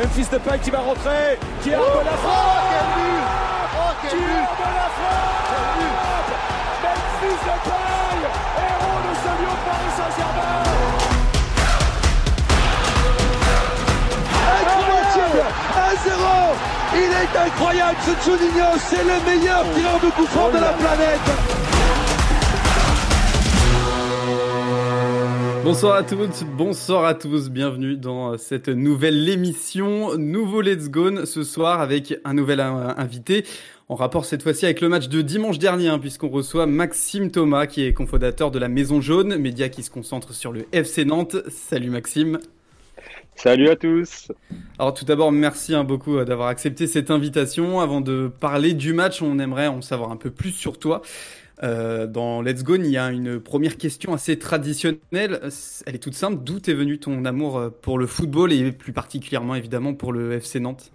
Memphis Depay qui va rentrer, qui arme oh, la frappe. Oh, quel but. Oh, quel Qui arme la frappe. Memphis Depay, héros de ce lieu Paris Saint-Germain. Incroyable. 1-0 Il est incroyable ce Juninho, c'est le meilleur tireur de coup de la planète Bonsoir à toutes, bonsoir à tous, bienvenue dans cette nouvelle émission, nouveau Let's Go ce soir avec un nouvel invité. On rapporte cette fois-ci avec le match de dimanche dernier, hein, puisqu'on reçoit Maxime Thomas, qui est cofondateur de la Maison Jaune, média qui se concentre sur le FC Nantes. Salut Maxime. Salut à tous. Alors tout d'abord, merci hein, beaucoup euh, d'avoir accepté cette invitation. Avant de parler du match, on aimerait en savoir un peu plus sur toi. Euh, dans Let's Go, il y a une première question assez traditionnelle. Elle est toute simple. D'où est venu ton amour euh, pour le football et plus particulièrement évidemment pour le FC Nantes?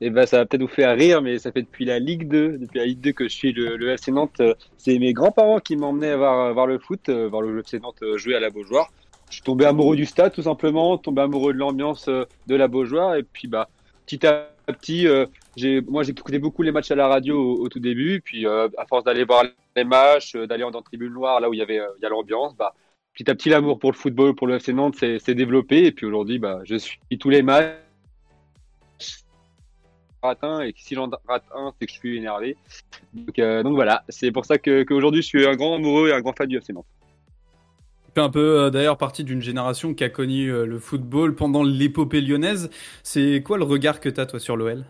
Eh ben, ça va peut-être vous faire rire, mais ça fait depuis la Ligue 2, depuis la Ligue 2 que je suis le, FC Nantes. C'est mes grands-parents qui m'emmenaient voir, voir le foot, euh, voir le FC Nantes jouer à la Beaujoire. Je suis tombé amoureux du stade, tout simplement, tombé amoureux de l'ambiance de la Beaujoire, et puis bah, petit à petit, euh, j'ai, moi j'écoutais beaucoup les matchs à la radio au, tout début, puis euh, à force d'aller voir les matchs, euh, d'aller dans tribune noire, là où il y avait il y a l'ambiance, bah, petit à petit l'amour pour le football, pour le FC Nantes s'est, développé, et puis aujourd'hui, bah, je suis tous les matchs un et si j'en rate un, c'est que je suis énervé. Donc, donc voilà, c'est pour ça qu'aujourd'hui je suis un grand amoureux et un grand fan du FC Nantes un peu euh, d'ailleurs partie d'une génération qui a connu euh, le football pendant l'épopée lyonnaise. C'est quoi le regard que tu as toi sur l'OL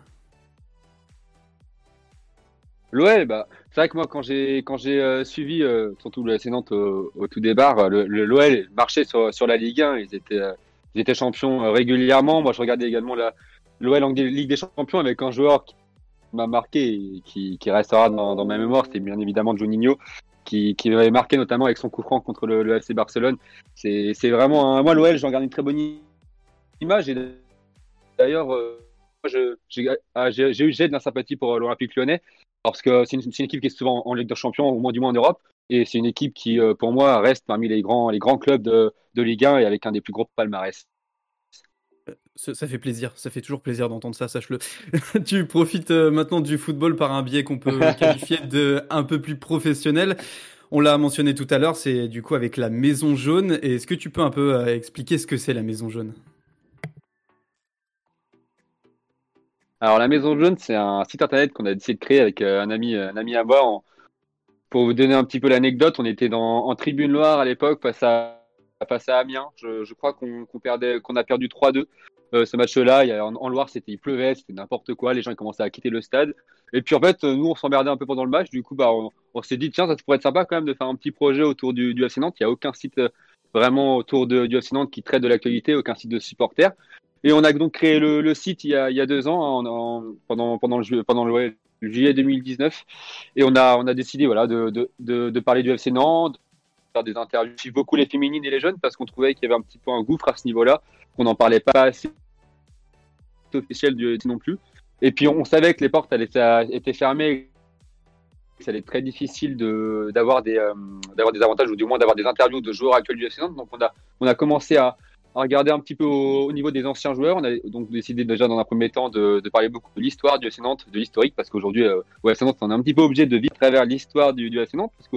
L'OL, bah, c'est vrai que moi quand j'ai quand j'ai euh, suivi surtout le Nantes au, tout départ, l'OL marchait sur, sur, la Ligue 1, ils étaient ils étaient champions régulièrement. Moi je regardais également l'OL en Ligue des Champions avec un joueur qui m'a marqué et qui, qui restera dans, dans ma mémoire, c'est bien évidemment Juninho qui, qui avait marqué notamment avec son coup franc contre le, le FC Barcelone. C'est vraiment un... moi l'OL, j'en garde une très bonne image et d'ailleurs euh, ah, j'ai eu de la sympathie pour euh, l'Olympique Lyonnais parce que c'est une, une, équipe qui est souvent en Ligue des Champions, au moins du moins en Europe, et c'est une équipe qui, euh, pour moi, reste parmi les grands, les grands clubs de, de Ligue 1 et avec un des plus gros palmarès. Ça, fait plaisir, ça fait toujours plaisir d'entendre ça, sache-le. tu profites euh, maintenant du football par un biais qu'on peut qualifier de un peu plus professionnel. On l'a mentionné tout à l'heure, c'est du coup avec la Maison Jaune. Est-ce que tu peux un peu euh, expliquer ce que c'est la Maison Jaune? Alors la Maison Jaune, c'est un site internet qu'on a décidé de créer avec euh, un ami, un ami à moi. Pour vous donner un petit peu l'anecdote, on était dans, en Tribune Loire à l'époque face à face à Amiens. Je, crois qu'on perdait, qu'on a perdu 3-2. Euh, ce match-là. En, en, Loire, c'était il pleuvait, c'était n'importe quoi. Les gens commençaient à quitter le stade. Et puis en fait, nous, on s'emmerdait un peu pendant le match. Du coup, bah, on, s'est dit tiens, ça pourrait être sympa quand même de faire un petit projet autour du, FC Nantes. Il n'y a aucun site euh, vraiment autour du FC Nantes qui traite de l'actualité, aucun site de supporters. Et on a donc créé le, site il y, a, deux ans, en, pendant, le, juillet 2019. Et on a, on décidé voilà, de, de, de, parler du FC Nantes, faire des interviews, suivre beaucoup les féminines et les jeunes, parce qu'on trouvait qu'il y avait un petit peu un gouffre à ce niveau-là, qu'on n'en parlait pas assez officiel du non plus. Et puis on savait que les portes étaient fermées, que ça allait être très difficile d'avoir des, euh, des avantages ou du moins d'avoir des interviews de joueurs actuels du FC Nantes. Donc on a, on a commencé à, regarder un petit peu au, niveau des anciens joueurs. On a donc décidé déjà dans un premier temps de, parler beaucoup de l'histoire du FC Nantes, de l'historique, parce qu'aujourd'hui euh, au FC on est un petit peu obligé de vivre à travers l'histoire du, du FC Nantes, parce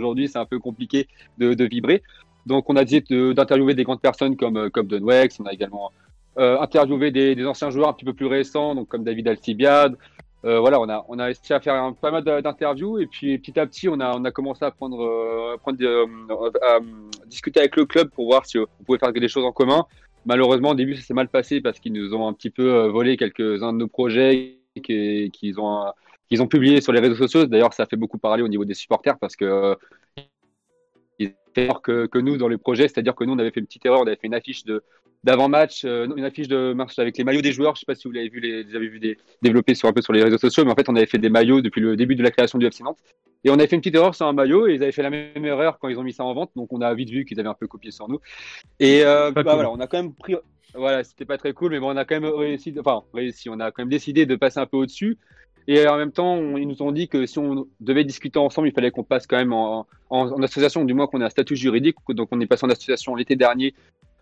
qu'aujourd'hui c'est un peu compliqué de, vibrer. Donc on a décidé d'interviewer des grandes personnes comme, euh, comme Don Wex, on a également euh, interviewer des, anciens joueurs un petit peu plus récents, donc comme David Alcibiade. Euh, voilà, on a, on a essayé à faire un, pas mal d'interviews et puis petit à petit, on a, on a commencé à prendre, euh, prendre à, discuter avec le club pour voir si on pouvait faire des choses en commun. Malheureusement, au début, ça s'est mal passé parce qu'ils nous ont un petit peu volé quelques-uns de nos projets qu'ils ont, qu'ils ont publiés sur les réseaux sociaux. D'ailleurs, ça fait beaucoup parler au niveau des supporters parce que que, que nous dans les projets, c'est-à-dire que nous on avait fait une petite erreur, on avait fait une affiche de d'avant-match, euh, une affiche de match avec les maillots des joueurs. Je sais pas si vous l'avez vu, les, avez vu des, développer sur un peu sur les réseaux sociaux, mais en fait on avait fait des maillots depuis le début de la création du FC Nantes. Et on avait fait une petite erreur sur un maillot et ils avaient fait la même erreur quand ils ont mis ça en vente. Donc on a vite vu qu'ils avaient un peu copié sur nous. Et euh, bah, voilà, on a quand même pris. Voilà, c'était pas très cool, mais bon, on a quand même réussi. Enfin, réussi. On a quand même décidé de passer un peu au-dessus. Et en même temps, ils nous ont dit que si on devait discuter ensemble, il fallait qu'on passe quand même en, association, du moins qu'on ait un statut juridique. Donc on est passé en association l'été dernier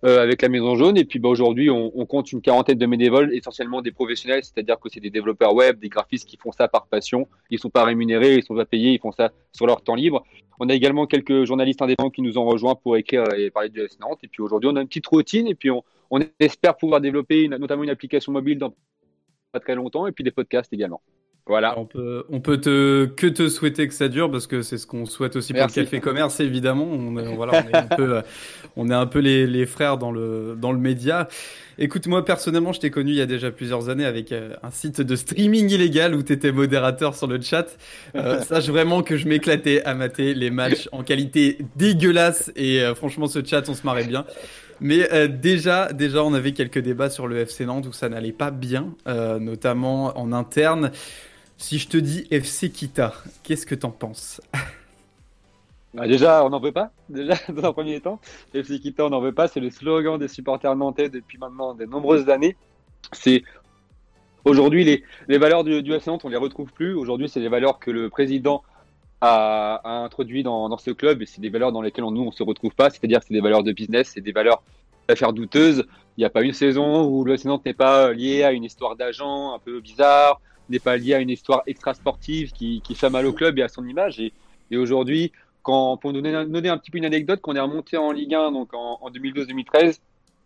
euh, avec la Maison Jaune. Et puis bah, aujourd'hui, on, compte une quarantaine de bénévoles, essentiellement des professionnels, c'est-à-dire que c'est des développeurs web, des graphistes qui font ça par passion. Ils sont pas rémunérés, ils sont pas payés, ils font ça sur leur temps libre. On a également quelques journalistes indépendants qui nous ont rejoints pour écrire et parler du FC Nantes. Et puis aujourd'hui, on a une petite routine et puis on, espère pouvoir développer notamment une application mobile dans pas très longtemps et puis des podcasts également. Voilà. On peut, on peut te, que te souhaiter que ça dure parce que c'est ce qu'on souhaite aussi Merci. pour le café commerce évidemment. On est, voilà, on est un peu, on est un peu les, les frères dans le, dans le média. Écoute, moi personnellement, je t'ai connu il y a déjà plusieurs années avec euh, un site de streaming illégal où tu étais modérateur sur le chat. Euh, sache vraiment que je m'éclatais à mater les matchs en qualité dégueulasse et euh, franchement, ce chat, on se marrait bien. Mais euh, déjà, déjà, on avait quelques débats sur le FC Nantes où ça n'allait pas bien, euh, notamment en interne. Si je te dis FC Kita, qu'est-ce que t'en penses? Bah Déjà, on n'en veut pas. Déjà, dans un premier temps, FC Kita, on n'en veut pas. C'est le slogan des supporters nantais depuis maintenant de nombreuses années. C'est aujourd'hui les, les valeurs du, FC Nantes, on les retrouve plus. Aujourd'hui, c'est les valeurs que le président a, a introduit dans, dans, ce club et c'est des valeurs dans lesquelles on, nous on se retrouve pas. C'est-à-dire que c'est des valeurs de business, c'est des valeurs d'affaires douteuses. Il n'y a pas une saison où le FC Nantes n'est pas lié à une histoire d'agent un peu bizarre, n'est pas lié à une histoire extra sportive qui, qui fait mal au club et à son image. Et, aujourd'hui, pour donner, donner, un petit peu une anecdote, quand on est remonté en Ligue 1 donc en, en 2012-2013,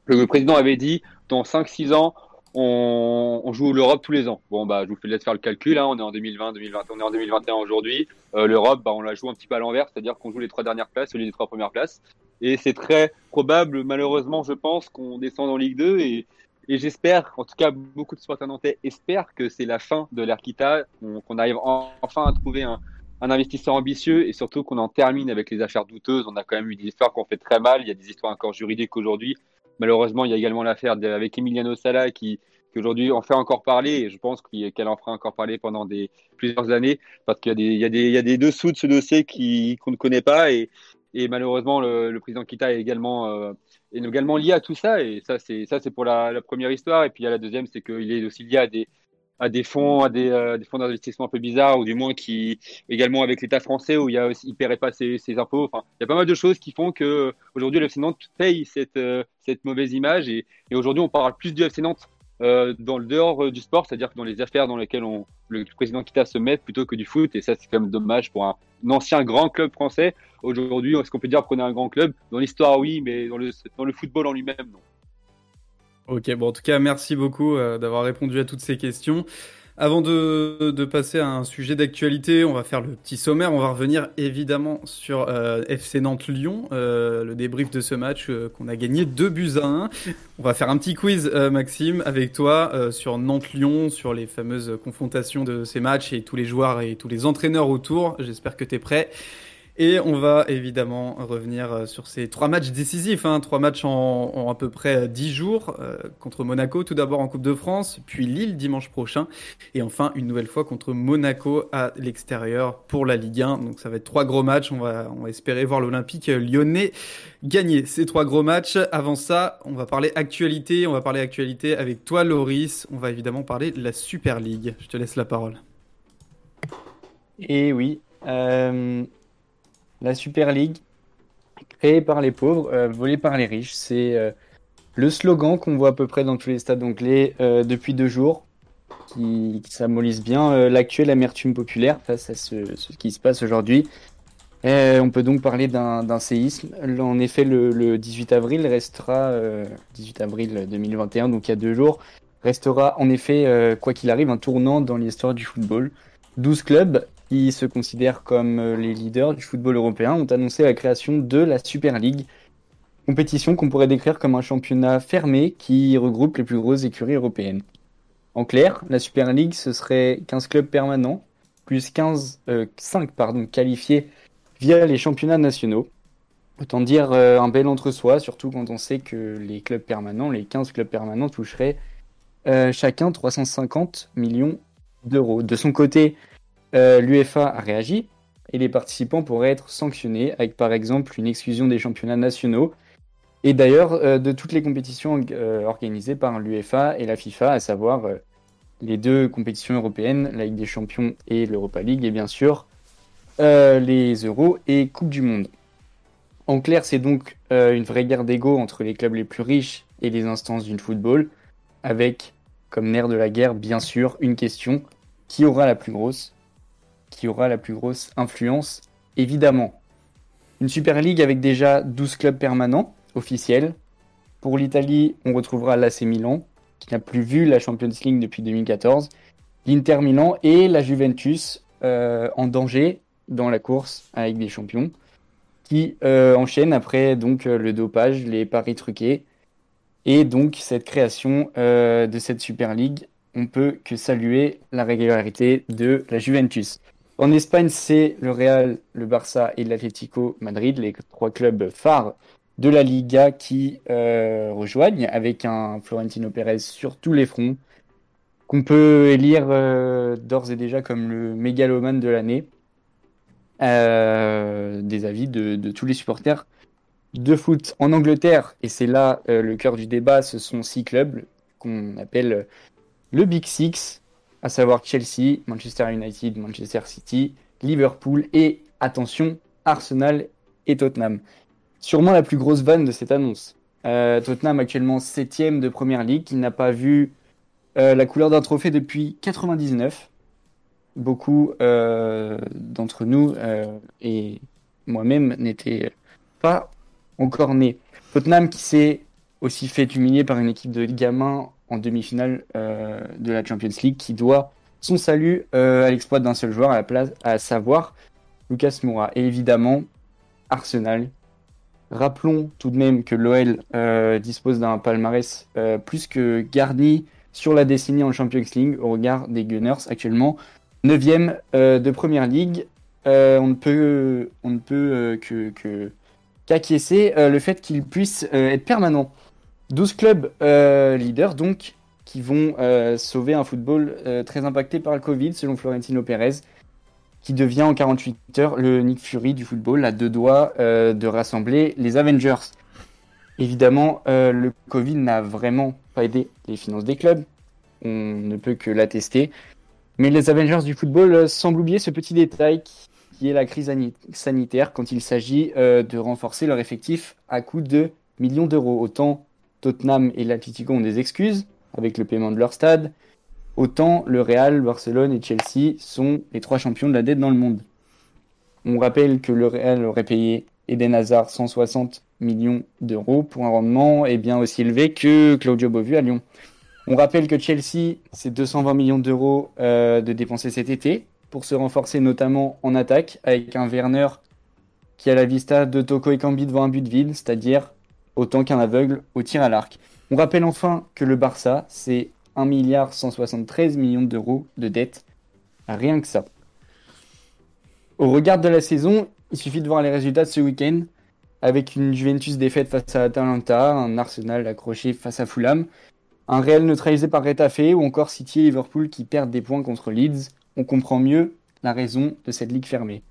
le président avait dit dans 5-6 ans on, joue l'Europe tous les ans. Bon, bah, je vous laisse faire le calcul. Hein. On est en 2020, 2020, on est en 2021 aujourd'hui. Euh, L'Europe, bah, on la joue un petit peu à l'envers, c'est-à-dire qu'on joue les trois dernières places au lieu des trois premières places. Et c'est très probable, malheureusement, je pense, qu'on descend en Ligue 2. Et, et j'espère, en tout cas, beaucoup de supporters nantais espèrent que c'est la fin de l'Arquita, qu'on qu arrive en, enfin à trouver un, investisseur ambitieux et surtout qu'on en termine avec les affaires douteuses. On a quand même eu des histoires qu'on fait très mal. Il y a des histoires encore juridiques aujourd'hui. Malheureusement, il y a également l'affaire avec Emiliano Sala qui, qui aujourd'hui en fait encore parler et je pense qu'elle en fera encore parler pendant plusieurs années parce qu'il y y y a des dessous de ce dossier qu'on ne connaît pas et, et malheureusement le, le président Kita est également, euh, est également lié à tout ça et ça c'est, ça c'est pour la, première histoire et puis il y a la deuxième c'est qu'il est aussi lié à des, à des fonds, à des, euh, fonds d'investissement un peu bizarres, ou du moins qui également avec l'État français où il y paierait pas ses, impôts. Enfin, il y a pas mal de choses qui font que aujourd'hui Nantes paye cette, euh, cette mauvaise image et, et aujourd'hui on parle plus du FC Nantes euh, dans le dehors du sport, c'est-à-dire dans les affaires dans lesquelles le président à se mettre plutôt que du foot, et ça c'est quand même dommage pour un, ancien grand club français. Aujourd'hui, est-ce qu'on peut dire qu'on est un grand club? Dans l'histoire, oui, mais dans le, dans le football en lui-même, non. Ok, bon, en tout cas, merci beaucoup euh, d'avoir répondu à toutes ces questions. Avant de, passer à un sujet d'actualité, on va faire le petit sommaire. On va revenir évidemment sur euh, FC Nantes-Lyon, euh, le débrief de ce match euh, qu'on a gagné 2 buts à 1. On va faire un petit quiz, euh, Maxime, avec toi euh, sur Nantes-Lyon, sur les fameuses confrontations de ces matchs et tous les joueurs et tous les entraîneurs autour. J'espère que tu es prêt. Et on va évidemment revenir sur ces trois matchs décisifs, hein, trois matchs en, à peu près dix jours, euh, contre Monaco tout d'abord en Coupe de France, puis Lille dimanche prochain, et enfin une nouvelle fois contre Monaco à l'extérieur pour la Ligue 1. Donc ça va être trois gros matchs, on va, espérer voir l'Olympique lyonnais gagner ces trois gros matchs. Avant ça, on va parler actualité, on va parler actualité avec toi Loris, on va évidemment parler de la Super League. Je te laisse la parole. Et oui. Euh la Super League, créée par les pauvres, euh, volée par les riches. C'est euh, le slogan qu'on voit à peu près dans tous les stades anglais euh, depuis deux jours, qui, qui symbolise bien l'actuelle amertume populaire face à ce, qui se passe aujourd'hui. on peut donc parler d'un séisme. En effet, le, le 18 avril restera, 18 avril 2021, donc il y a deux jours, restera en effet, quoi qu'il arrive, un tournant dans l'histoire du football. 12 clubs qui se considèrent comme euh, les leaders du football européen, ont annoncé la création de la Super League, compétition qu'on pourrait décrire comme un championnat fermé qui regroupe les plus grosses écuries européennes. En clair, la Super League, ce serait 15 clubs permanents, plus 15, euh, 5 pardon, qualifiés via les championnats nationaux. Autant dire euh, un bel entre-soi, surtout quand on sait que les clubs permanents, les 15 clubs permanents toucheraient euh, chacun 350 millions d'euros. De son côté, euh, l'UEFA a réagi et les participants pourraient être sanctionnés avec par exemple une exclusion des championnats nationaux et d'ailleurs euh, de toutes les compétitions euh, organisées par l'UEFA et la FIFA, à savoir euh, les deux compétitions européennes, la Ligue des Champions et l'Europa League et bien sûr les Euros et Coupe du Monde. En clair, c'est donc une vraie guerre d'ego entre les clubs les plus riches et les instances du football, avec comme nerf de la guerre, bien sûr, une question qui aura la plus grosse Qui aura la plus grosse influence Évidemment. Une Super League avec déjà 12 clubs permanents, officiels. Pour l'Italie, on retrouvera l'AC Milan, qui n'a plus vu la Champions League depuis 2014, l'Inter Milan et la Juventus euh, en danger dans la course avec des champions, qui euh, enchaînent après donc euh, le dopage, les paris truqués, et donc cette création de cette Super League, on peut que saluer la régularité de la Juventus. En Espagne, c'est le Real, le Barça et l'Atlético Madrid, les trois clubs phares de la Liga qui euh, rejoignent avec un Florentino Pérez sur tous les fronts, qu'on peut élire euh, d'ores et déjà comme le mégalomane de l'année, euh, des avis de, tous les supporters de foot. En Angleterre, et c'est là le cœur du débat, ce sont six clubs qu'on appelle le Big Six, à savoir Chelsea, Manchester United, Manchester City, Liverpool et, attention, Arsenal et Tottenham. Sûrement la plus grosse vanne de cette annonce. Euh, Tottenham actuellement septième de Première Ligue, qui n'a pas vu euh, la couleur d'un trophée depuis 99. Beaucoup euh, d'entre nous et moi-même n'étaient pas encore nés. Tottenham qui s'est aussi fait humilier par une équipe de gamins en demi-finale euh, de la Champions League qui doit son salut euh, à l'exploit d'un seul joueur à la place, à savoir Lucas Moura. Et évidemment, Arsenal. Rappelons tout de même que l'OL euh, dispose d'un palmarès plus que garni sur la décennie en Champions League au regard des Gunners actuellement 9e euh, de Première Ligue. On ne peut, on ne peut que, qu'acquiescer le fait qu'ils puissent euh, être permanents. 12 clubs euh, leaders donc qui vont euh, sauver un football euh, très impacté par le Covid selon Florentino Pérez qui devient en 48 heures le Nick Fury du football à deux doigts de rassembler les Avengers. Évidemment, le Covid n'a vraiment pas aidé les finances des clubs, on ne peut que l'attester. Mais les Avengers du football semblent oublier ce petit détail qui, est la crise ani- sanitaire quand il s'agit de renforcer leur effectif à coût de millions d'euros. Autant Tottenham et l'Atlético ont des excuses avec le paiement de leur stade, autant le Real, Barcelone et Chelsea sont les trois champions de la dette dans le monde. On rappelle que le Real aurait payé Eden Hazard 160 millions d'euros pour un rendement et bien aussi élevé que Claudio Bovu à Lyon. On rappelle que Chelsea, c'est 220 millions d'euros euh, de dépenser cet été pour se renforcer notamment en attaque avec un Werner qui a la vista de Toko Ekambi devant un but vide, c'est-à-dire autant qu'un aveugle au tir à l'arc. On rappelle enfin que le Barça, c'est 1 milliard 173 millions d'euros de dette. Rien que ça. Au regard de la saison, il suffit de voir les résultats de ce week-end avec une Juventus défaite face à Atalanta, un Arsenal accroché face à Fulham, un Real neutralisé par Retafe ou encore City et Liverpool qui perdent des points contre Leeds. On comprend mieux la raison de cette ligue fermée.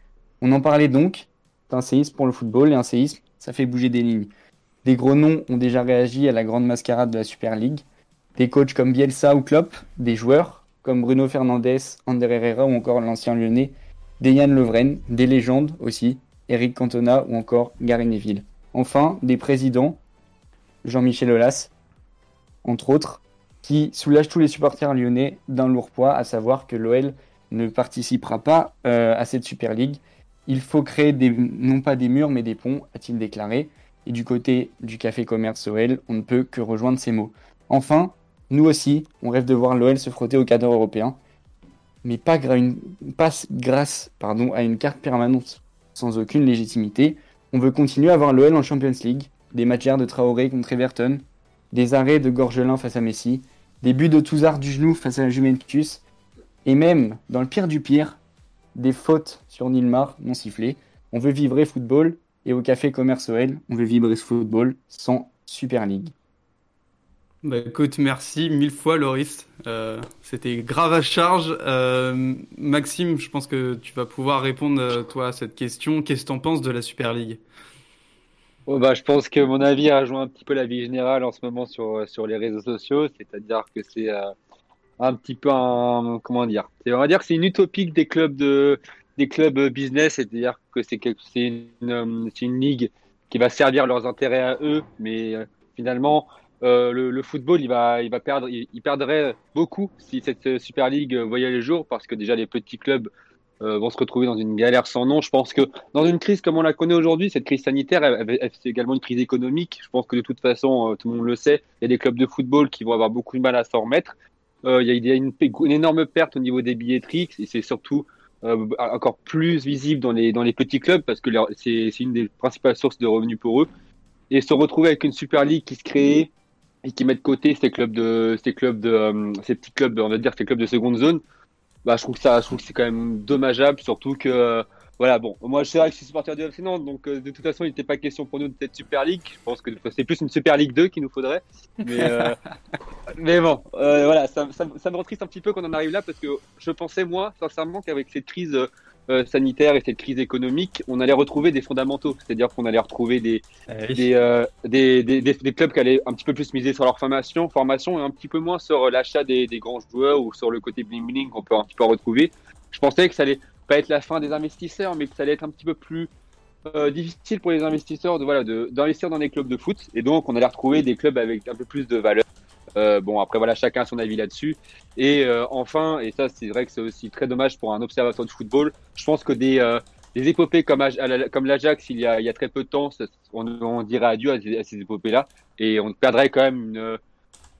On en parlait donc d'un séisme pour le football et un séisme, ça fait bouger des lignes. Des gros noms ont déjà réagi à la grande mascarade de la Super League. Des coachs comme Bielsa ou Klopp, des joueurs comme Bruno Fernandes, Ander Herrera ou encore l'ancien lyonnais Dejan Lovren, des légendes aussi, Eric Cantona ou encore Gary Neville. Enfin, des présidents, Jean-Michel Aulas, entre autres, qui soulagent tous les supporters lyonnais d'un lourd poids, à savoir que l'OL ne participera pas euh, à cette Super League. Il faut créer des, non pas des murs mais des ponts, a-t-il déclaré. Et du côté du Café Commerce OL, on ne peut que rejoindre ces mots. Enfin, nous aussi, on rêve de voir l'OL se frotter au cadre européen, mais pas, grâce à une carte permanente sans aucune légitimité. On veut continuer à voir l'OL en Champions League, des matchs de Traoré contre Everton, des arrêts de Gorgelin face à Messi, des buts de Touzard du genou face à la Juventus, et même, dans le pire du pire, des fautes sur Nilmar non sifflées. On veut vibrer football, et au Café Commerce OL, on veut vibrer ce football sans Super League. Bah, écoute, merci mille fois, Loris. Euh, c'était grave à charge. Euh, Maxime, je pense que tu vas pouvoir répondre, euh, toi, à cette question. Qu'est-ce que t'en penses de la Super League? Oh, bah, je pense que mon avis a rejoint un petit peu l'avis général en ce moment sur, sur les réseaux sociaux, c'est-à-dire que c'est euh, un petit peu un, comment dire, on va dire que c'est une utopique des clubs de, des clubs business, c'est-à-dire que c'est une, euh, une ligue qui va servir leurs intérêts à eux, mais finalement, le, football, il va, il va perdre, il, perdrait beaucoup si cette Super League voyait les jours, parce que déjà les petits clubs vont se retrouver dans une galère sans nom. Je pense que dans une crise comme on la connaît aujourd'hui, cette crise sanitaire, c'est également une crise économique. Je pense que de toute façon, tout le monde le sait, il y a des clubs de football qui vont avoir beaucoup de mal à s'en remettre. il y a, une, une, énorme perte au niveau des billetteries, et c'est surtout euh, encore plus visible dans les, dans les petits clubs parce que c'est une des principales sources de revenus pour eux. Et se retrouver avec une Super League qui se crée et qui met de côté ces clubs de ces clubs de euh, ces petits clubs on va dire ces clubs de seconde zone bah je trouve ça je trouve que c'est quand même dommageable surtout que voilà, bon, moi je sais que je suis supporter du FC Nantes, donc euh, de toute façon il n'était pas question pour nous de cette Super League. Je pense que c'est plus une Super League 2 qu'il nous faudrait. Mais, euh, mais bon, euh, voilà, ça, ça, ça, me retriste un petit peu qu'on en arrive là parce que je pensais moi sincèrement qu'avec cette crise sanitaire et cette crise économique, on allait retrouver des fondamentaux, c'est-à-dire qu'on allait retrouver des, eh des, des, des, des, clubs qui allaient un petit peu plus miser sur leur formation, formation et un petit peu moins sur l'achat des, grands joueurs ou sur le côté bling bling qu'on peut un petit peu retrouver. Je pensais que ça allait pas être la fin des investisseurs, mais que ça allait être un petit peu plus euh, difficile pour les investisseurs de voilà d'investir dans des clubs de foot et donc on allait retrouver des clubs avec un peu plus de valeur. Euh, bon après voilà chacun a son avis là-dessus et euh, enfin et ça c'est vrai que c'est aussi très dommage pour un observateur de football. Je pense que des des épopées comme comme l'Ajax il y a il y a très peu de temps on, on dirait adieu à, ces épopées là et on perdrait quand même une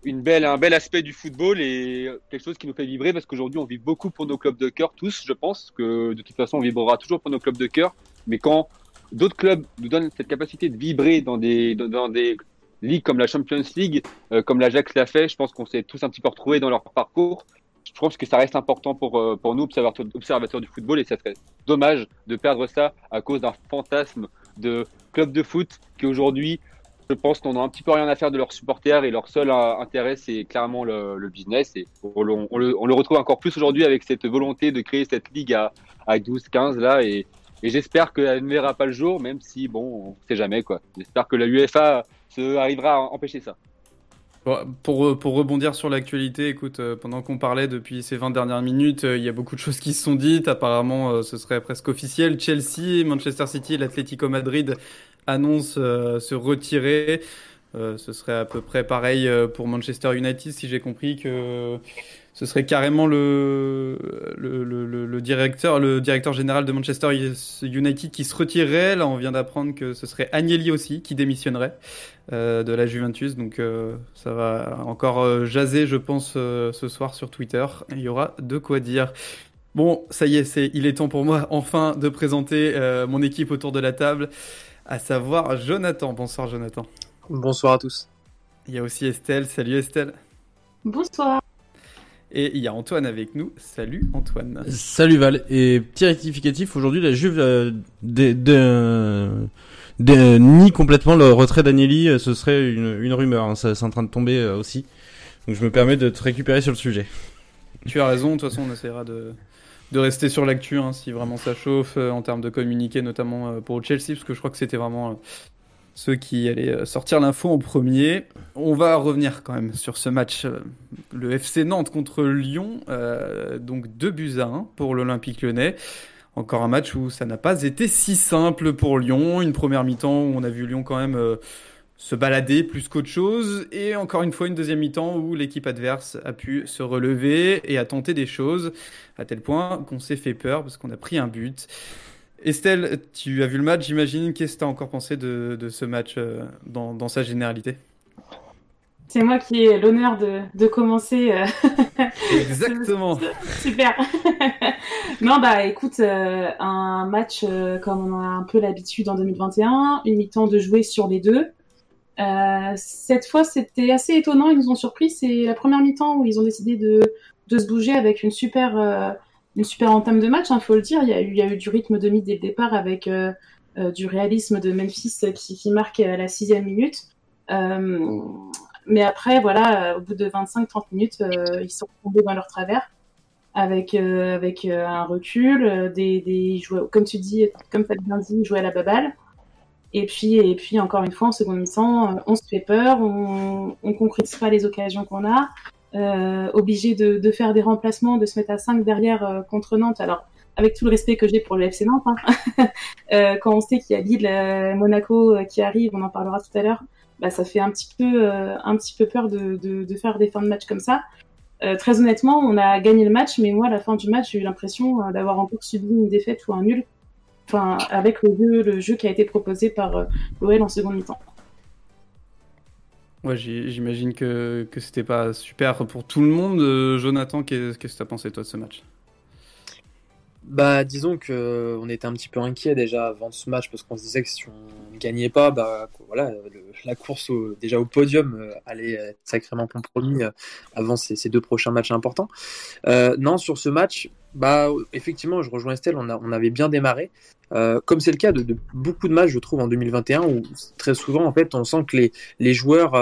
une belle, un bel aspect du football et quelque chose qui nous fait vibrer parce qu'aujourd'hui on vit beaucoup pour nos clubs de cœur, tous, je pense que de toute façon on vibrera toujours pour nos clubs de cœur. Mais quand d'autres clubs nous donnent cette capacité de vibrer dans des, dans des ligues comme la Champions League, euh, comme l'Ajax l'a fait, je pense qu'on s'est tous un petit peu retrouvés dans leur parcours. Je pense que ça reste important pour, euh, pour nous, observateurs, observateurs du football, et ça serait dommage de perdre ça à cause d'un fantasme de club de foot qui aujourd'hui je pense qu'on a un petit peu rien à faire de leurs supporters et leur seul euh, intérêt, c'est clairement le, business. Et on, le, retrouve encore plus aujourd'hui avec cette volonté de créer cette ligue à, 12-15 là. Et, j'espère qu'elle ne verra pas le jour, même si, bon, on ne sait jamais quoi. J'espère que la UEFA arrivera à empêcher ça. Pour, pour rebondir sur l'actualité, écoute, euh, pendant qu'on parlait depuis ces 20 dernières minutes, euh, il y a beaucoup de choses qui se sont dites. Apparemment, ce serait presque officiel. Chelsea, Manchester City, l'Atlético Madrid annonce euh, se retirer. Euh, ce serait à peu près pareil euh, pour Manchester United, si j'ai compris que ce serait carrément le, le, le, directeur, le directeur général de Manchester United qui se retirerait. Là, on vient d'apprendre que ce serait Agnelli aussi qui démissionnerait de la Juventus. Donc, ça va encore jaser, je pense, ce soir sur Twitter. Il y aura de quoi dire. Bon, ça y est, c'est, il est temps pour moi enfin de présenter mon équipe autour de la table à savoir Jonathan. Bonsoir Jonathan. Bonsoir à tous. Il y a aussi Estelle. Salut Estelle. Bonsoir. Et il y a Antoine avec nous. Salut Antoine. Salut Val. Et petit rectificatif, aujourd'hui la Juve euh, de, nie complètement le retrait d'Agnelli. Euh, ce serait une, rumeur. Hein. c'est en train de tomber euh, aussi. Donc je me permets de te récupérer sur le sujet. Tu as raison. De toute façon, on essaiera de, de rester sur l'actu hein, si vraiment ça chauffe euh, en termes de communiqué, notamment euh, pour Chelsea, parce que je crois que c'était vraiment euh, ceux qui allaient sortir l'info en premier. On va revenir quand même sur ce match, le FC Nantes contre Lyon, donc 2 buts à 1 pour l'Olympique lyonnais. Encore un match où ça n'a pas été si simple pour Lyon, une première mi-temps où on a vu Lyon quand même se balader plus qu'autre chose. Et encore une fois, une deuxième mi-temps où l'équipe adverse a pu se relever et a tenté des choses, à tel point qu'on s'est fait peur parce qu'on a pris un but. Estelle, tu as vu le match, j'imagine. Qu'est-ce que tu as encore pensé de, ce match euh, dans, sa généralité? C'est moi qui ai l'honneur de, commencer. Euh, Exactement. Super. non, bah écoute, euh, un match comme on a un peu l'habitude en 2021, une mi-temps de jouer sur les deux. Euh, cette fois, c'était assez étonnant. Ils nous ont surpris. C'est la première mi-temps où ils ont décidé de, de se bouger avec une super, euh, une super entame de match. Il hein, faut le dire. Il y, a eu, il y a eu du rythme de mi dès le départ avec euh, du réalisme de Memphis qui, qui marque la sixième minute. mais après, voilà, au bout de 25-30 minutes, ils sont tombés dans leur travers avec avec un recul, des, des comme tu dis, comme tu as bien dit, jouer à la baballe. Et puis, et puis encore une fois, en seconde mi-temps, euh, on se fait peur, on, on concrétise pas les occasions qu'on a, euh, obligé de, de, faire des remplacements, de se mettre à 5 derrière euh, contre Nantes. Alors, avec tout le respect que j'ai pour le FC Nantes, hein, euh, quand on sait qu'il y a Lille, euh, Monaco euh, qui arrive, on en parlera tout à l'heure, bah, ça fait un petit peu, un petit peu peur de, de, de, faire des fins de match comme ça. Très honnêtement, on a gagné le match, mais moi, à la fin du match, j'ai eu l'impression d'avoir encore subi une défaite ou un nul. Enfin, avec le jeu, le jeu qui a été proposé par euh, l'OL en seconde mi-temps. Ouais, j'imagine que, que c'était pas super pour tout le monde. Euh, Jonathan, qu'est-ce que tu as pensé toi de ce match? Bah, disons que on était un petit peu inquiet déjà avant ce match parce qu'on se disait que si on gagnait pas, bah voilà, la course déjà au podium euh, allait être sacrément compromis euh, avant ces, deux prochains matchs importants. Euh, non, sur ce match, bah effectivement, je rejoins Estelle, on, avait bien démarré. Comme c'est le cas de, beaucoup de matchs, je trouve, en 2021, où très souvent, en fait, on sent que les, joueurs,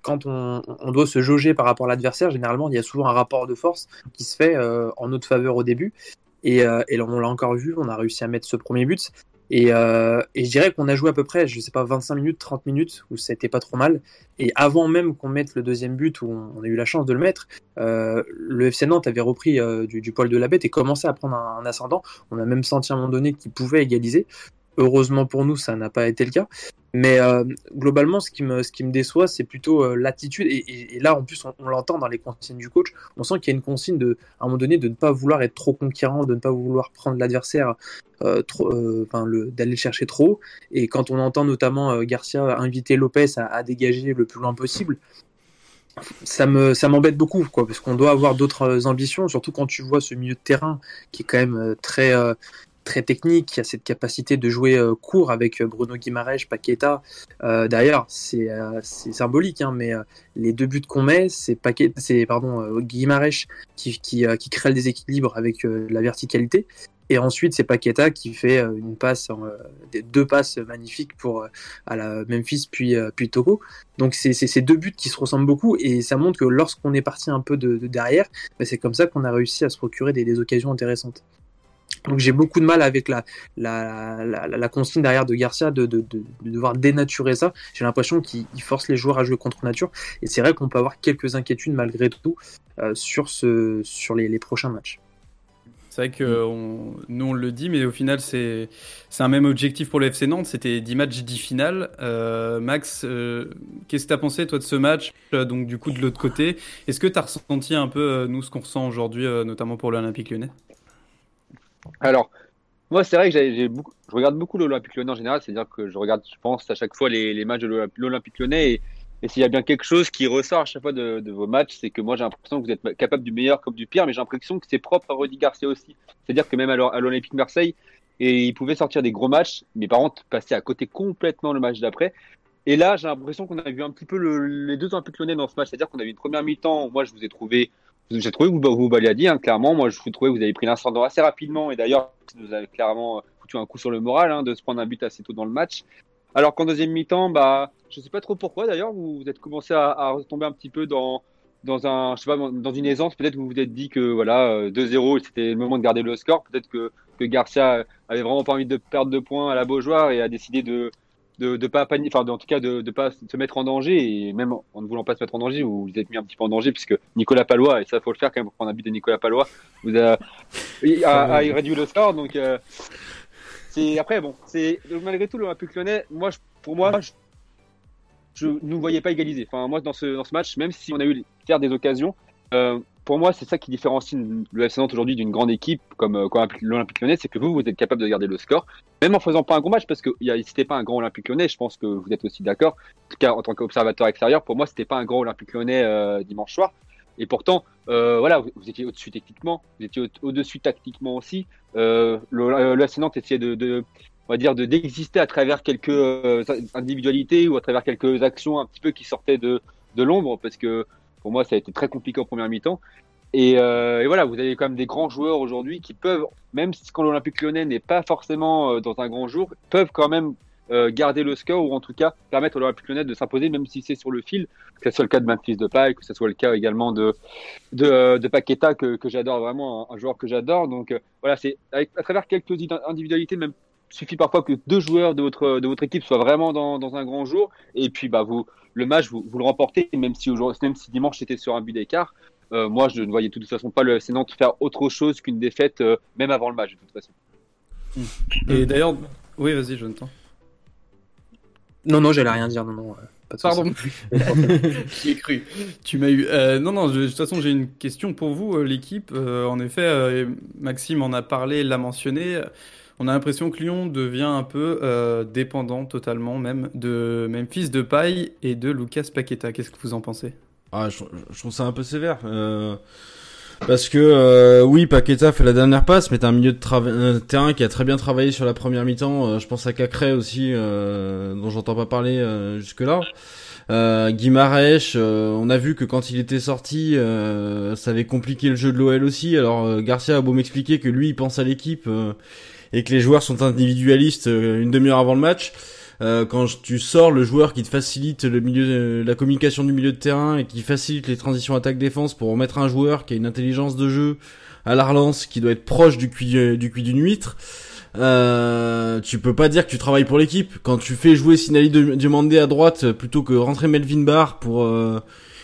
quand on, doit se jauger par rapport à l'adversaire, généralement, il y a souvent un rapport de force qui se fait en notre faveur au début. Et, et on l'a encore vu, on a réussi à mettre ce premier but. Et, euh, et je dirais qu'on a joué à peu près, je sais pas, 25 minutes, 30 minutes, où ça été pas trop mal. Et avant même qu'on mette le deuxième but, où on, a eu la chance de le mettre, euh, le FC Nantes avait repris euh, du, du poil de la bête et commençait à prendre un, un ascendant. On a même senti à un moment donné qu'il pouvait égaliser. Heureusement pour nous, ça n'a pas été le cas. Mais euh, globalement, ce qui me, ce qui me déçoit, c'est plutôt euh, l'attitude. Et, là, en plus, on, l'entend dans les consignes du coach. On sent qu'il y a une consigne de, à un moment donné, de ne pas vouloir être trop conquérant, de ne pas vouloir prendre l'adversaire, euh, euh, d'aller le chercher trop. Et quand on entend notamment Garcia inviter Lopez à, à dégager le plus loin possible, ça me, ça m'embête beaucoup, quoi, parce qu'on doit avoir d'autres ambitions, surtout quand tu vois ce milieu de terrain qui est quand même très, très technique, qui a cette capacité de jouer euh, court avec euh, Bruno Guimaraes, Paqueta. Euh, D'ailleurs, c'est symbolique, hein, mais les deux buts qu'on met, c'est pardon Guimaraes qui, qui, crée le déséquilibre avec la verticalité. Et ensuite, c'est Paqueta qui fait une passe, deux passes magnifiques pour à la Memphis puis puis Togo. Donc c'est ces deux buts qui se ressemblent beaucoup et ça montre que lorsqu'on est parti un peu de, de derrière, bah, c'est comme ça qu'on a réussi à se procurer des occasions intéressantes. Donc j'ai beaucoup de mal avec la, la, la, consigne derrière de Garcia de, de, de, de devoir dénaturer ça. J'ai l'impression qu'il il force les joueurs à jouer contre nature et c'est vrai qu'on peut avoir quelques inquiétudes malgré tout euh, sur, ce, sur les, les prochains matchs. C'est vrai que on- nous on le dit, mais au final c'est un même objectif pour le FC Nantes. C'était 10 matchs, 10 finales. Euh, Max, euh, qu'est-ce que tu as pensé toi de ce match Euh, Donc du coup de l'autre côté, est-ce que tu as ressenti un peu euh, nous ce qu'on ressent aujourd'hui, euh, notamment pour l'Olympique Lyonnais? Alors, moi, c'est vrai que je regarde beaucoup l'Olympique Lyonnais en général, c'est-à-dire que je regarde, je pense, à chaque fois les, matchs de l'Olymp- l'Olympique Lyonnais et, s'il y a bien quelque chose qui ressort à chaque fois de, vos matchs, c'est que moi j'ai l'impression que vous êtes capable du meilleur comme du pire, mais j'ai l'impression que c'est propre à Rudy Garcia aussi. C'est-à-dire que même à l'O- à l'Olympique Marseille, et il pouvait sortir des gros matchs, mais par contre passer à côté complètement le match d'après. Et là, j'ai l'impression qu'on a vu un petit peu le- les deux Olympiques Lyonnais dans ce match, c'est-à-dire qu'on a eu une première mi-temps. Moi, je vous ai trouvé, j'ai trouvé que vous, vous Baliadi, hein, clairement. Moi, je trouvais que vous avez pris l'incendant assez rapidement, et d'ailleurs, vous avez clairement foutu un coup sur le moral hein, de se prendre un but assez tôt dans le match. Alors qu'en deuxième mi-temps, bah, je sais pas trop pourquoi d'ailleurs, vous, vous êtes commencé à, retomber un petit peu dans dans un, je sais pas, dans une aisance. Peut-être vous vous êtes dit que voilà, euh, 2-0, c'était le moment de garder le score. Peut-être que que Garcia avait vraiment pas envie de perdre de points à la Beaujoire et a décidé de de, de pas paniquer, enfin, en tout cas, de, de pas se mettre en danger et même en ne voulant pas se mettre en danger, vous vous êtes mis un petit peu en danger puisque Nicolas Palois, et ça faut le faire quand même pour prendre un but de Nicolas Palois, vous a, il a, a réduit le score, donc euh, c'est après bon, c'est malgré tout l'Olympique Lyonnais, moi je- pour moi je, je ne voyais pas égaliser. Enfin moi dans ce dans ce match, même si on a eu faire des occasions, euh, pour moi c'est ça qui différencie le FC Nantes aujourd'hui d'une grande équipe comme, euh, comme l'Olympique Lyonnais, c'est que vous vous êtes capable de garder le score, même en faisant pas un gros match parce que a- c'était pas un grand Olympique Lyonnais. Je pense que vous êtes aussi d'accord. En tout cas en tant qu'observateur extérieur, pour moi c'était pas un grand Olympique Lyonnais euh, dimanche soir. Et pourtant, euh, voilà, vous, étiez au-dessus techniquement, vous étiez au- au-dessus tactiquement aussi. Euh, le, le FC Nantes essayait de, on va dire, de d'exister à travers quelques euh, individualités ou à travers quelques actions un petit peu qui sortaient de, de l'ombre, parce que pour moi, ça a été très compliqué en première mi-temps. Et, euh, et voilà, vous avez quand même des grands joueurs aujourd'hui qui peuvent, même si quand l'Olympique Lyonnais n'est pas forcément euh, dans un grand jour, peuvent quand même euh, garder le score ou en tout cas permettre à l'Olympique Lyonnais de s'imposer, même si c'est sur le fil, que ce soit le cas de Memphis de Paille, que ce soit le cas également de de, de Paqueta que, que j'adore vraiment, un, joueur que j'adore. Donc voilà, c'est à travers quelques id- individualités, même suffit parfois que deux joueurs de votre de votre équipe soient vraiment dans, dans un grand jour, et puis bah vous le match vous, vous le remportez, même si aujourd'hui, même si dimanche c'était sur un but d'écart. euh, moi, je ne voyais de toute façon pas le FC Nantes faire autre chose qu'une défaite, euh, même avant le match, de toute façon. Et d'ailleurs, oui, vas-y, Jonathan. Non, non, j'allais rien dire. Non, non. euh, pas de souci. Pardon. J'y ai cru. Tu m'as eu. Euh, non, non, je- de toute façon, j'ai une question pour vous, euh, l'équipe. Euh, en effet, euh, Maxime en a parlé, l'a mentionné. On a l'impression que Lyon devient un peu euh, dépendant totalement même de Memphis de Paille et de Lucas Paqueta. Qu'est-ce que vous en pensez? Ah, je, trouve ça un peu sévère. euh, parce que euh, oui, Paqueta fait la dernière passe, mais t'as un milieu de terrain qui a très bien travaillé sur la première mi-temps. je pense à Cacré aussi, dont j'entends pas parler jusque-là. Euh, Guimaraes, euh, on a vu que quand il était sorti, ça avait compliqué le jeu de l'OL aussi. Alors Garcia a beau m'expliquer que lui, il pense à l'équipe et que les joueurs sont individualistes euh, une demi-heure avant le match. Euh, quand tu sors le joueur qui te facilite le milieu, euh, la communication du milieu de terrain et qui facilite les transitions attaque-défense pour mettre un joueur qui a une intelligence de jeu à la relance, qui doit être proche du cuit, euh, du cuit d'une huître, euh, tu peux pas dire que tu travailles pour l'équipe. Quand tu fais jouer Sinali Diomandé à droite plutôt que rentrer Melvin Barr pour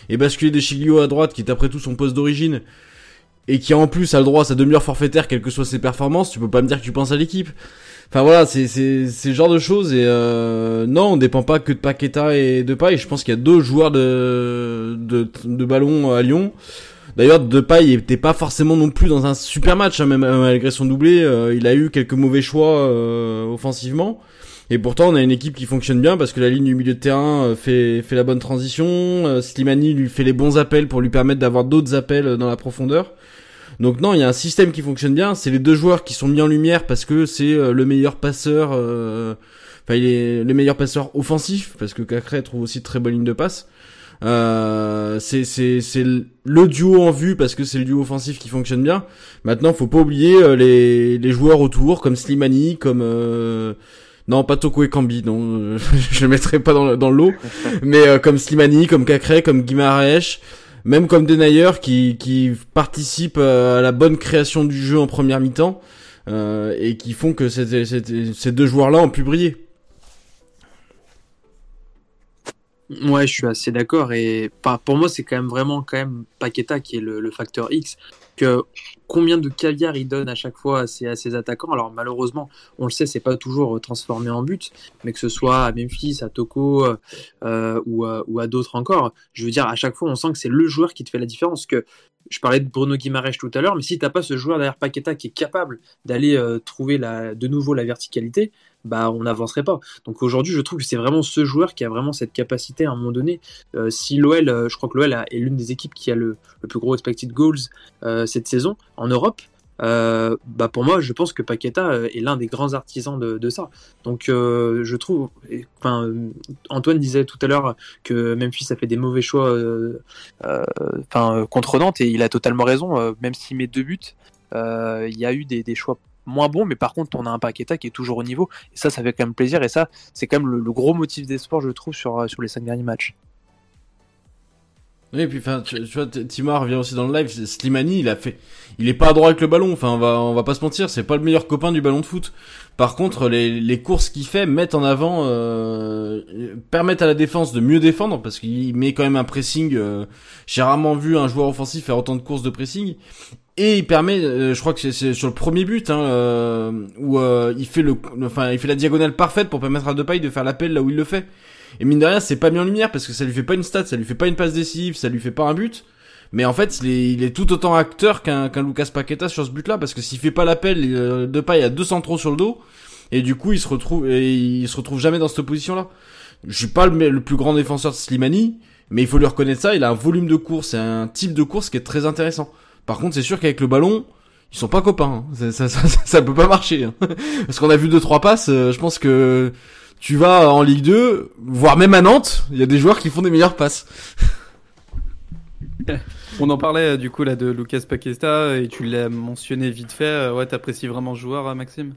et basculer des Chiglio à droite, qui est après tout son poste d'origine, et qui en plus a le droit à sa demi-heure forfaitaire, quelles que soient ses performances, tu peux pas me dire que tu penses à l'équipe. Enfin voilà, c'est c'est le genre de choses et euh, non, on dépend pas que de Paqueta et de Paille. Je pense qu'il y a deux joueurs de de, de ballon à Lyon. D'ailleurs, Depay était pas forcément non plus dans un super match, hein, même euh, malgré son doublé. euh, il a eu quelques mauvais choix euh, offensivement. Et pourtant, on a une équipe qui fonctionne bien parce que la ligne du milieu de terrain euh, fait, fait la bonne transition. Slimani lui fait les bons appels pour lui permettre d'avoir d'autres appels dans la profondeur. Donc non, il y a un système qui fonctionne bien. C'est les deux joueurs qui sont mis en lumière parce que c'est euh, le meilleur passeur. euh, Enfin, il est le meilleur passeur offensif parce que Cacré trouve aussi de très bonnes lignes de passe. Euh, c'est c'est c'est le duo en vue parce que c'est le duo offensif qui fonctionne bien. Maintenant, faut pas oublier euh, les les joueurs autour comme Slimani, comme non pas Toko et Kambi, non je le mettrai pas dans dans le lot, mais comme Slimani, comme Cacré, comme Guimaraes, même comme Denayer qui qui participe euh, à la bonne création du jeu en première mi-temps euh, et qui font que ces deux joueurs-là ont pu briller. Ouais, je suis assez d'accord. Et pour moi, c'est quand même vraiment quand même Paqueta qui est le facteur X. Combien de caviar il donne à chaque fois à ses, attaquants. Alors malheureusement, on le sait, c'est pas toujours euh, transformé en but, mais que ce soit à Memphis, à Toko euh, ou, à- ou à d'autres encore. Je veux dire, à chaque fois, on sent que c'est le joueur qui te fait la différence. Que je parlais de Bruno Guimaraes tout à l'heure, mais si t'as pas ce joueur derrière Paqueta qui est capable d'aller euh, trouver de nouveau la verticalité, bah on n'avancerait pas. Donc aujourd'hui, je trouve que c'est vraiment ce joueur qui a vraiment cette capacité à un moment donné. Euh, si l'OL, euh, je crois que l'OL est l'une des équipes qui a le, plus gros expected goals euh, cette saison en Europe. bah pour moi, je pense que Paqueta est l'un des grands artisans de, ça. Donc, je trouve. Enfin, Antoine disait tout à l'heure que Memphis a fait des mauvais choix, euh, contre Nantes, et il a totalement raison. même s'il met deux buts, il y a eu des, des choix moins bons, mais par contre, on a un Paqueta qui est toujours au niveau. Et ça, ça fait quand même plaisir. Et ça, c'est quand même le, gros motif d'espoir, je trouve, sur, euh, sur les cinq derniers matchs. Oui, et puis tu, vois, Timar revient aussi dans le live. Slimani, il a fait, il est pas droit avec le ballon. Enfin, on va, va pas se mentir, c'est pas le meilleur copain du ballon de foot. Par contre, les, les courses qu'il fait mettent en avant, euh, permettent à la défense de mieux défendre parce qu'il met quand même un pressing. euh, J'ai rarement vu un joueur offensif faire autant de courses de pressing. Et il permet, euh, je crois que c'est- sur le premier but, hein, euh, où euh, il fait le, enfin, il fait la diagonale parfaite pour permettre à Depay de faire l'appel là où il le fait. Et mine de rien, c'est pas mis en lumière parce que ça lui fait pas une stat, ça lui fait pas une passe décisive, ça lui fait pas un but. Mais en fait, il est, il est tout autant acteur qu'un qu'un Lucas Paqueta sur ce but-là parce que s'il fait pas l'appel, euh, Depay a 200 trop sur le dos et du coup, il se retrouve, et il se retrouve jamais dans cette position-là. Je suis pas le, le plus grand défenseur de Slimani, mais il faut lui reconnaître ça. Il a un volume de course et un type de course qui est très intéressant. Par contre, c'est sûr qu'avec le ballon, ils sont pas copains. hein. Ça, ça, ça, peut pas marcher. hein. Parce qu'on a vu deux trois passes. euh, je pense que tu vas en Ligue 2, voire même à Nantes, il y a des joueurs qui font des meilleures passes. On en parlait euh, du coup là de Lucas Paqueta et tu l'as mentionné vite fait. Euh, Ouais, t'apprécies vraiment ce joueur, Maxime?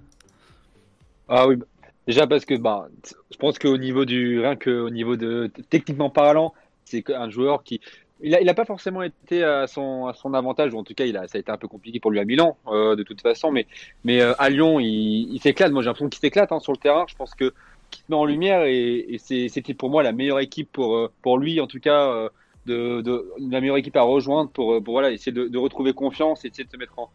Ah oui, bah, déjà parce que bah, je pense qu'au niveau du rien qu'au niveau de techniquement parlant, c'est un joueur qui il a, il a pas forcément été à son à son avantage ou en tout cas il a ça a été un peu compliqué pour lui à Milan euh, de toute façon, mais mais euh, à Lyon il, il s'éclate. Moi j'ai l'impression qu'il s'éclate hein, sur le terrain. Je pense que qu'il se met en lumière et, et c'était pour moi la meilleure équipe pour euh, pour lui en tout cas euh, de, de, la meilleure équipe à rejoindre pour, pour voilà, essayer de, de retrouver confiance, essayer de se mettre en,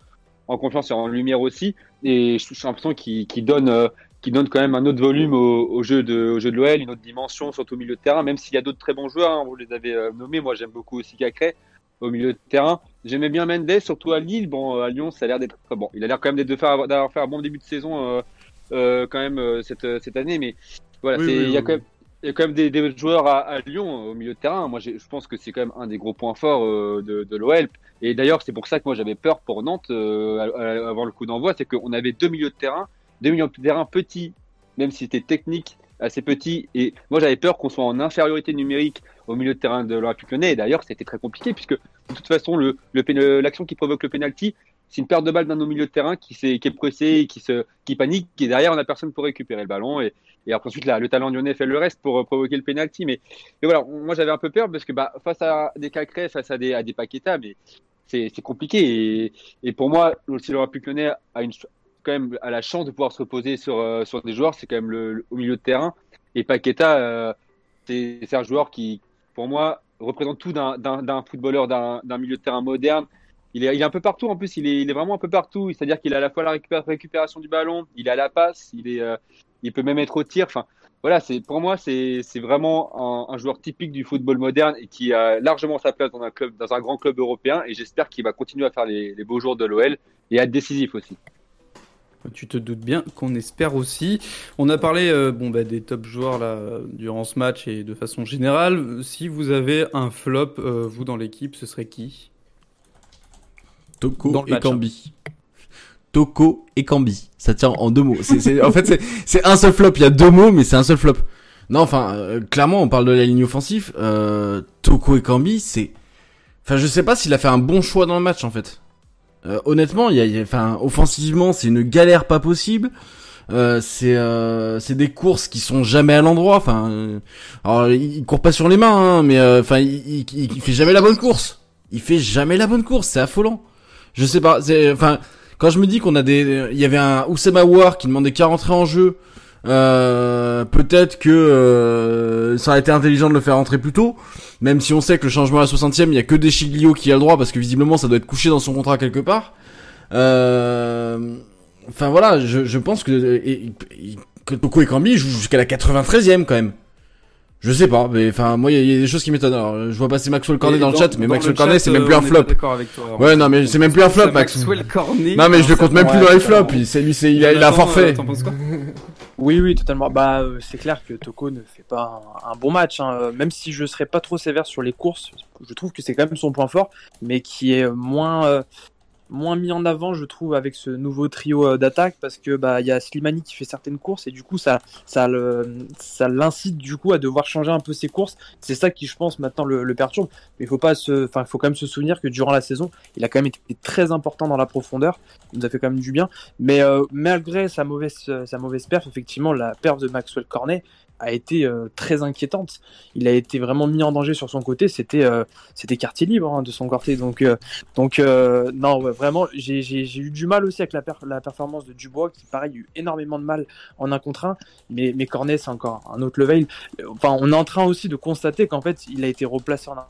en confiance et en lumière aussi. Et j'ai l'impression qu'il qu donne, euh, qui donne quand même un autre volume au, au jeu de, au jeu de l'OL, une autre dimension, surtout au milieu de terrain, même s'il y a d'autres très bons joueurs, hein, vous les avez euh, nommés. Moi, j'aime beaucoup aussi Cacré au milieu de terrain. J'aimais bien Mendes, surtout à Lille. Bon, à Lyon, ça a l'air d'être bon. Il a l'air quand même d'avoir fait, un bon début de saison euh, euh, quand même cette, cette année, mais voilà, Oui, c'est oui, il y a oui. quand même il y a quand même des, des joueurs à, à Lyon au milieu de terrain. Moi, je pense que c'est quand même un des gros points forts euh, de, de l'OL. Et d'ailleurs, c'est pour ça que moi j'avais peur pour Nantes euh, avant le coup d'envoi, c'est qu'on avait deux milieux de terrain, deux milieux de terrain petits, même si c'était technique, assez petits. Et moi, j'avais peur qu'on soit en infériorité numérique au milieu de terrain de l'Olympique Lyonnais. Et d'ailleurs, c'était très compliqué puisque de toute façon, l'action qui provoque le penalty, c'est une perte de balle d'un de nos milieux de terrain qui, s'est- qui est pressé, qui se, qui panique, et derrière, on a personne pour récupérer le ballon. Et, et après, ensuite, le talent lyonnais fait le reste pour euh, provoquer le penalty. Mais, voilà, moi, j'avais un peu peur parce que, bah, face à des Cacré, face à des, à des c'est, compliqué. Et, et pour moi, aussi, l'Olympique lyonnais a une, quand même, a la chance de pouvoir se reposer sur, euh, sur des joueurs. C'est quand même le, au milieu de terrain. Et Paqueta, euh, c'est, un joueur qui, pour moi, représente tout d'un, footballeur, d'un, milieu de terrain moderne. Il est, il est un peu partout. En plus, il est, il est vraiment un peu partout. C'est-à-dire qu'il a à la fois la récupé- récupération du ballon, il a la passe, il est, euh, il peut même être au tir. Enfin, voilà, pour moi, c'est, c'est vraiment un, un joueur typique du football moderne et qui a largement sa place dans un club, dans un grand club européen. Et j'espère qu'il va continuer à faire les, les beaux jours de l'OL et à être décisif aussi. Tu te doutes bien qu'on espère aussi. On a parlé euh, bon, bah, des top joueurs là, durant ce match et de façon générale. Si vous avez un flop, euh, vous dans l'équipe, ce serait qui? Toko Dans le et hein. Cambi. Toko et Cambi. Ça tient en deux mots. C'est, c'est- en fait, c'est, c'est un seul flop. Il y a deux mots, mais c'est un seul flop. Non, enfin, euh, clairement, on parle de la ligne offensive. Euh, Toko et Cambi, c'est. Enfin, je sais pas s'il a fait un bon choix dans le match, en fait. Euh, honnêtement, y a, y a- enfin, offensivement, c'est une galère pas possible. Euh, c'est euh, c'est des courses qui sont jamais à l'endroit. Enfin, euh, alors il, il court pas sur les mains, hein, mais euh, enfin, il, il, il- fait jamais la bonne course. Il fait jamais la bonne course. C'est affolant. Je sais pas. Enfin quand je me dis qu'on a des, il y avait un Oussama War qui demandait qu'à rentrer en jeu. Euh, peut-être que euh, ça aurait été intelligent de le faire rentrer plus tôt, même si on sait que le changement à la 60e, il y a que Deschiglio qui a le droit parce que visiblement ça doit être couché dans son contrat quelque part. Euh, Enfin voilà, je, pense que, et- et- que Toko Ekambi joue jusqu'à la 93e quand même. Je sais pas, mais enfin moi il y, a- il y a des choses qui m'étonnent. Alors je vois passer Maxwell Cornet Et dans, le chat, mais Maxwell le Cornet c'est même euh, plus un flop. pas D'accord avec toi. Ouais, non, mais c'est même plus un flop, Max. Maxwell Cornet. Non mais je le compte même plus dans les flops. il Il, c'est lui, c'est il a, il a forfait. T'en penses quoi Oui, oui, totalement. Bah, euh, c'est clair que Toko ne fait pas un, un bon match. hein. Euh, Même si je serais pas trop sévère sur les courses, je trouve que c'est quand même son point fort, mais qui est moins euh, moins mis en avant, je trouve, avec ce nouveau trio euh, d'attaque, parce que bah il y a Slimani qui fait certaines courses et du coup ça ça ça l'incite du coup à devoir changer un peu ses courses. C'est ça qui, je pense, maintenant le, le perturbe. Mais il faut pas se, enfin, faut quand même se souvenir que durant la saison, il a quand même été très important dans la profondeur. Il nous a fait quand même du bien. Mais euh, malgré sa mauvaise, sa mauvaise perf, effectivement, la perf de Maxwell Cornet a été euh, très inquiétante. Il a été vraiment mis en danger sur son côté. C'était, euh, c'était quartier libre hein, de son côté. Donc, euh, donc euh, non, ouais, vraiment, j'ai, eu du mal aussi avec la, la performance de Dubois, qui pareil, eu énormément de mal en un contre un. Mais, mais Cornet, c'est encore un autre level. Enfin, on est en train aussi de constater qu'en fait, il a été replacé en un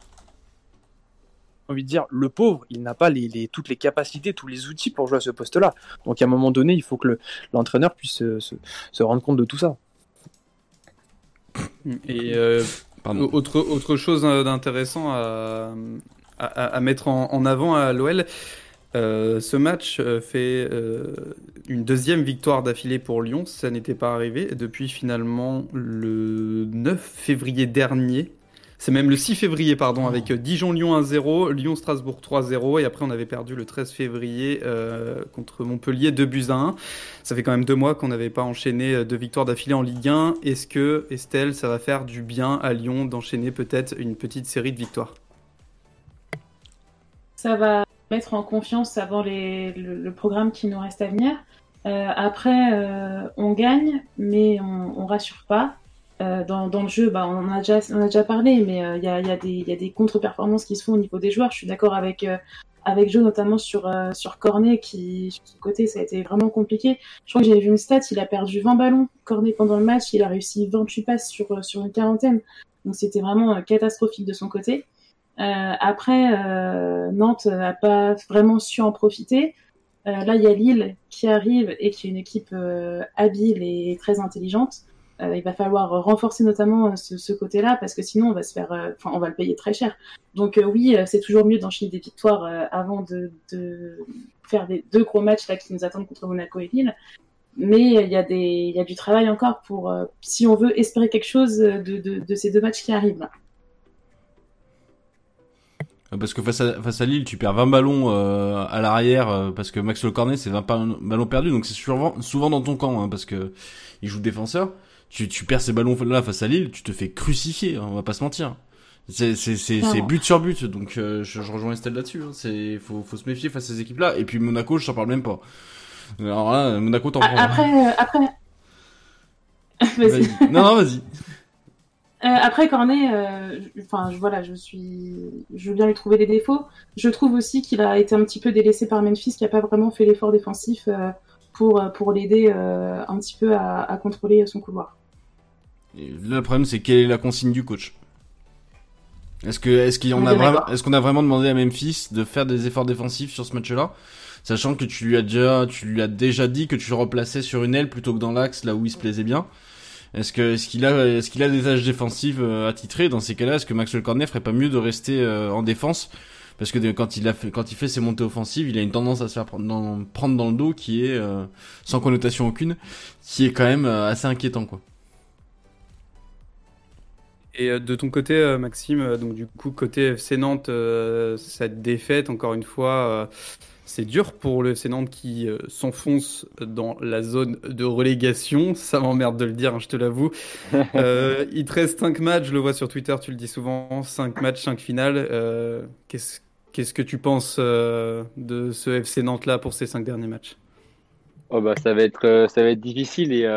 envie de dire, le pauvre, il n'a pas les, les- toutes les capacités, tous les outils pour jouer à ce poste-là. Donc à un moment donné, il faut que le- l'entraîneur puisse se, se- se rendre compte de tout ça. Et euh, autre, autre chose euh, d'intéressant à, à, à mettre en, en avant à l'OL, euh, ce match euh, fait euh, une deuxième victoire d'affilée pour Lyon. Ça n'était pas arrivé depuis finalement le 9 février dernier. C'est même le 6 février, pardon, avec euh, Dijon-Lyon 1-0, Lyon-Strasbourg 3-0, et après on avait perdu le 13 février euh, contre Montpellier 2 buts à 1. Ça fait quand même deux mois qu'on n'avait pas enchaîné euh, deux victoires d'affilée en Ligue 1. Est-ce que, Estelle, ça va faire du bien à Lyon d'enchaîner peut-être une petite série de victoires? Ça va mettre en confiance avant les, le, le programme qui nous reste à venir. Euh, après, euh, on gagne, mais on, on rassure pas. Euh, dans, dans le jeu, bah, on, a déjà, on a déjà parlé, mais euh, il y, a, y, a y des contre-performances qui se font au niveau des joueurs. Je suis d'accord avec, euh, avec Joe, notamment sur, euh, sur Cornet, qui, sur son côté, ça a été vraiment compliqué. Je crois que j'ai vu une stat, il a perdu 20 ballons, Cornet, pendant le match. Il a réussi 28 passes sur, euh, sur une quarantaine. Donc c'était vraiment catastrophique de son côté. après, Nantes n'a pas vraiment su en profiter. là, il y a Lille qui arrive et qui est une équipe habile et très intelligente. Euh, il va falloir renforcer notamment euh, ce, côté-là parce que sinon on va se faire, euh, enfin on va le payer très cher. Donc oui, c'est toujours mieux d'enchaîner des victoires avant de, faire des deux gros matchs là qui nous attendent contre Monaco et Lille. Mais il y a du travail encore pour, si on veut espérer quelque chose de, ces deux matchs qui arrivent. Parce que face à, face à Lille, tu perds 20 ballons à l'arrière parce que Maxwell Cornet c'est 20 ballons perdus, donc c'est souvent, souvent dans ton camp hein, parce que il joue défenseur tu, tu perds ces ballons là face à Lille, tu te fais crucifier, hein, on va pas se mentir. C'est c'est but sur but, donc euh, je, je, rejoins Estelle là-dessus. Hein. C'est faut faut se méfier face à ces équipes-là. Et puis Monaco, je t'en parle même pas. Alors là, Monaco t'en prends. Après euh, après. vas-y. non non vas-y. Euh, après Cornet, euh, enfin voilà, je suis, je veux bien lui trouver des défauts. Je trouve aussi qu'il a été un petit peu délaissé par Memphis, qui a pas vraiment fait l'effort défensif pour pour l'aider un petit peu à, à contrôler son couloir. Le problème, c'est quelle est la consigne du coach? Est-ce que est-ce qu'il a vraiment est-ce qu'on a vraiment demandé à Memphis de faire des efforts défensifs sur ce match-là, sachant que tu lui as déjà tu lui as déjà dit que tu le replaçais sur une aile plutôt que dans l'axe là où il se plaisait bien. Est-ce que est-ce qu'il a est-ce qu'il a des âges défensifs euh, attitrés? Dans ces cas-là Est-ce que Maxwell Cornet ferait pas mieux de rester euh, en défense? Parce que quand il a fait, quand il fait ses montées offensives, il a une tendance à se faire prendre dans, prendre dans le dos qui est euh, sans connotation aucune, qui est quand même assez inquiétant quoi. Et euh, de ton côté, euh, Maxime, euh, donc du coup, côté FC Nantes, cette défaite, encore une fois, c'est dur pour le FC Nantes qui s'enfonce dans la zone de relégation. Ça m'emmerde de le dire, hein, je te l'avoue. il te reste 5 matchs, je le vois sur Twitter, tu le dis souvent, 5 matchs, 5 finales. Qu'est-ce Qu'est-ce que tu penses de ce FC Nantes-là pour ces 5 derniers matchs? Oh bah, ça, va être, ça va être difficile et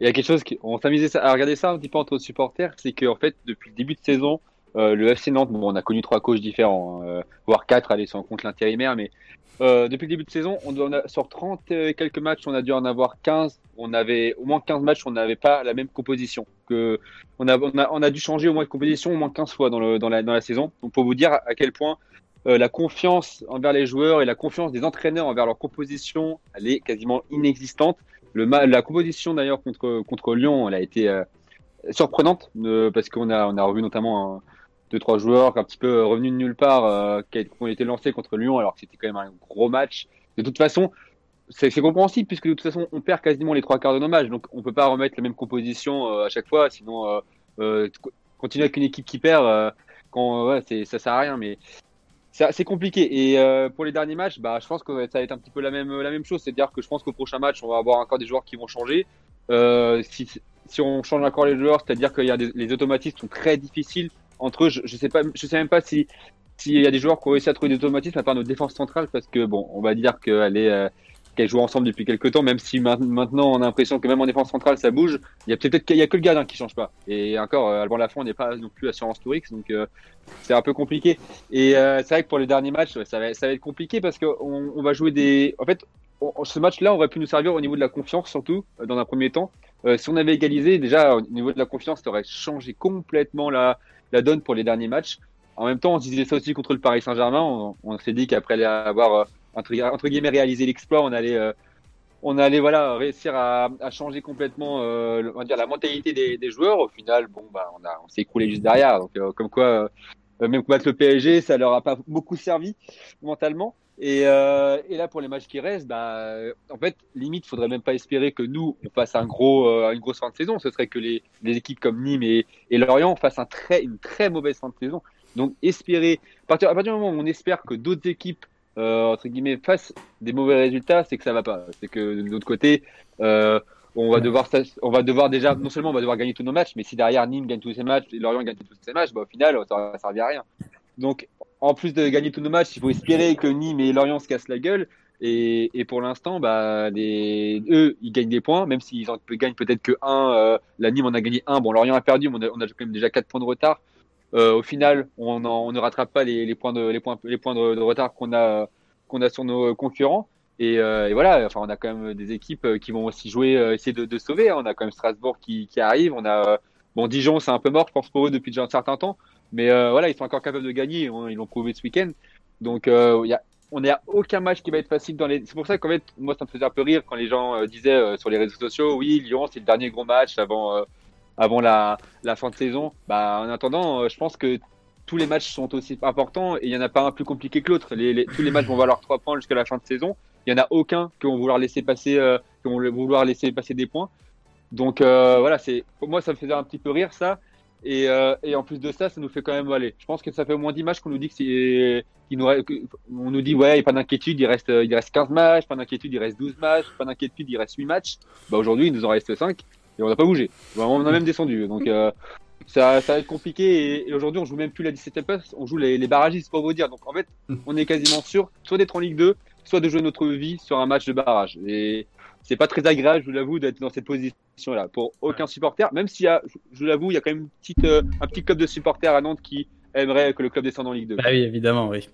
il y a quelque chose qui, on s'amusait à regarder ça un petit peu entre supporters, c'est qu'en fait, depuis le début de saison, euh, le FC Nantes, bon, on a connu trois coachs différents, hein, euh, voire quatre, allez, on compte l'intérimaire, mais euh, depuis le début de saison, on, a, sur 30 et quelques matchs, on a dû en avoir 15. On avait au moins 15 matchs, on n'avait pas la même composition. Que, on, a, on, a, dû changer au moins de composition au moins 15 fois dans, dans, la, dans la saison. Donc, pour vous dire à quel point euh, la confiance envers les joueurs et la confiance des entraîneurs envers leur composition, elle est quasiment inexistante. Le, la composition d'ailleurs contre, contre Lyon, elle a été euh, surprenante parce qu'on a, on a revu notamment deux trois joueurs un petit peu revenus de nulle part euh, qui ont été lancés contre Lyon alors que c'était quand même un gros match. De toute façon, c'est compréhensible puisque de toute façon on perd quasiment les trois quarts de nos matchs donc on peut pas remettre la même composition euh, à chaque fois sinon continuer avec une équipe qui perd quand ouais, ça sert à rien mais c'est compliqué. Et euh, pour les derniers matchs, bah, je pense que ça va être un petit peu la même, la même chose. C'est-à-dire que je pense qu'au prochain match, on va avoir encore des joueurs qui vont changer. Euh, si, si on change encore les joueurs, c'est-à-dire des, les automatismes sont très difficiles entre eux. Je, je sais sais même pas si s'il y a des joueurs qui ont réussi à trouver des automatismes à part notre défense centrale, parce que bon, on va dire qu'elle est qu'elles jouent ensemble depuis quelques temps, même si maintenant on a l'impression que même en défense centrale ça bouge. Il y a peut-être qu'il y a que le gardien qui change pas. Et encore, euh, Alban Lafont n'est pas non plus assurance Tourix, donc euh, c'est un peu compliqué. Et euh, c'est vrai que pour les derniers matchs, ça va, être compliqué parce qu'on on va jouer des. En fait, ce match-là aurait pu nous servir au niveau de la confiance surtout dans un premier temps. si on avait égalisé, déjà au niveau de la confiance, ça aurait changé complètement la, donne pour les derniers matchs. En même temps, on disait ça aussi contre le Paris Saint-Germain. On s'est dit qu'après avoir entre, guillemets réaliser l'exploit, on allait euh, on allait voilà réussir à, changer complètement euh, on va dire la mentalité des, joueurs. Au final, bon bah on a on s'est écroulé juste derrière. Donc euh, comme quoi même combattre le PSG, ça leur a pas beaucoup servi mentalement. Et, et là pour les matchs qui restent, bah en fait limite faudrait même pas espérer que nous on fasse un gros une grosse fin de saison. Ce serait que les, les équipes comme Nîmes et, et Lorient fassent un très une très mauvaise fin de saison. Donc espérer à partir, à partir du moment où on espère que d'autres équipes euh, entre guillemets, face des mauvais résultats, c'est que ça va pas. C'est que de l'autre côté, euh, on va devoir, on va devoir déjà, non seulement on va devoir gagner tous nos matchs, mais si derrière Nîmes gagne tous ses matchs et Lorient gagne tous ses matchs, bah, au final, ça va servir à rien. Donc, en plus de gagner tous nos matchs, il faut espérer que Nîmes et Lorient se cassent la gueule. Et, et pour l'instant, bah, les, eux, ils gagnent des points, même s'ils en gagnent peut-être que un. Euh, la Nîmes, on a gagné un. Bon, Lorient a perdu, mais on a, on a quand même déjà quatre points de retard. Euh, au final, on, on, ne rattrape pas les, les, points de les points les points de, retard qu'on a qu'on a sur nos concurrents. Et, euh, et, voilà, enfin, on a quand même des équipes euh, qui vont aussi jouer, euh, essayer de, de sauver. Hein. On a quand même Strasbourg qui, qui arrive. On a bon Dijon, c'est un peu mort, je pense pour eux depuis déjà un certain temps. Mais euh, voilà, ils sont encore capables de gagner. Ils l'ont prouvé ce week-end. Donc, euh, il y a, on n'a aucun match qui va être facile les. C'est pour ça qu'en fait, moi, ça me faisait un peu rire quand les gens euh, disaient euh, sur les réseaux sociaux, oui, Lyon, c'est le dernier gros match avant, euh, avant la, fin de saison. Bah, en attendant, euh, je pense que tous les matchs sont aussi importants et il n'y en a pas un plus compliqué que l'autre. Tous les matchs vont valoir trois points jusqu'à la fin de saison. Il n'y en a aucun qui vont vouloir laisser passer, euh, qui vouloir laisser passer des points. Donc euh, voilà, pour moi ça me faisait un petit peu rire ça. Et, euh, et en plus de ça, ça nous fait quand même aller. Je pense que ça fait au moins 10 matchs qu'on nous dit que qu'il nous, on nous dit ouais, pas d'inquiétude, il reste, il reste 15 matchs, pas d'inquiétude, il reste 12 matchs, pas d'inquiétude, il reste 8 matchs. Bah aujourd'hui, il nous en reste 5 et on n'a pas bougé. On a même descendu. Donc euh, ça, ça va être compliqué et, et aujourd'hui, on joue même plus la 17e place, on joue les, les barragistes pour vous dire. Donc en fait, on est quasiment sûr soit d'être en Ligue 2, soit de jouer notre vie sur un match de barrage. Et c'est pas très agréable, je vous l'avoue, d'être dans cette position-là pour aucun supporter. Même s'il y a, je- vous l'avoue, il y a quand même une petite, euh, un petit club de supporters à Nantes qui aimerait que le club descende en Ligue 2. Bah oui, évidemment, oui.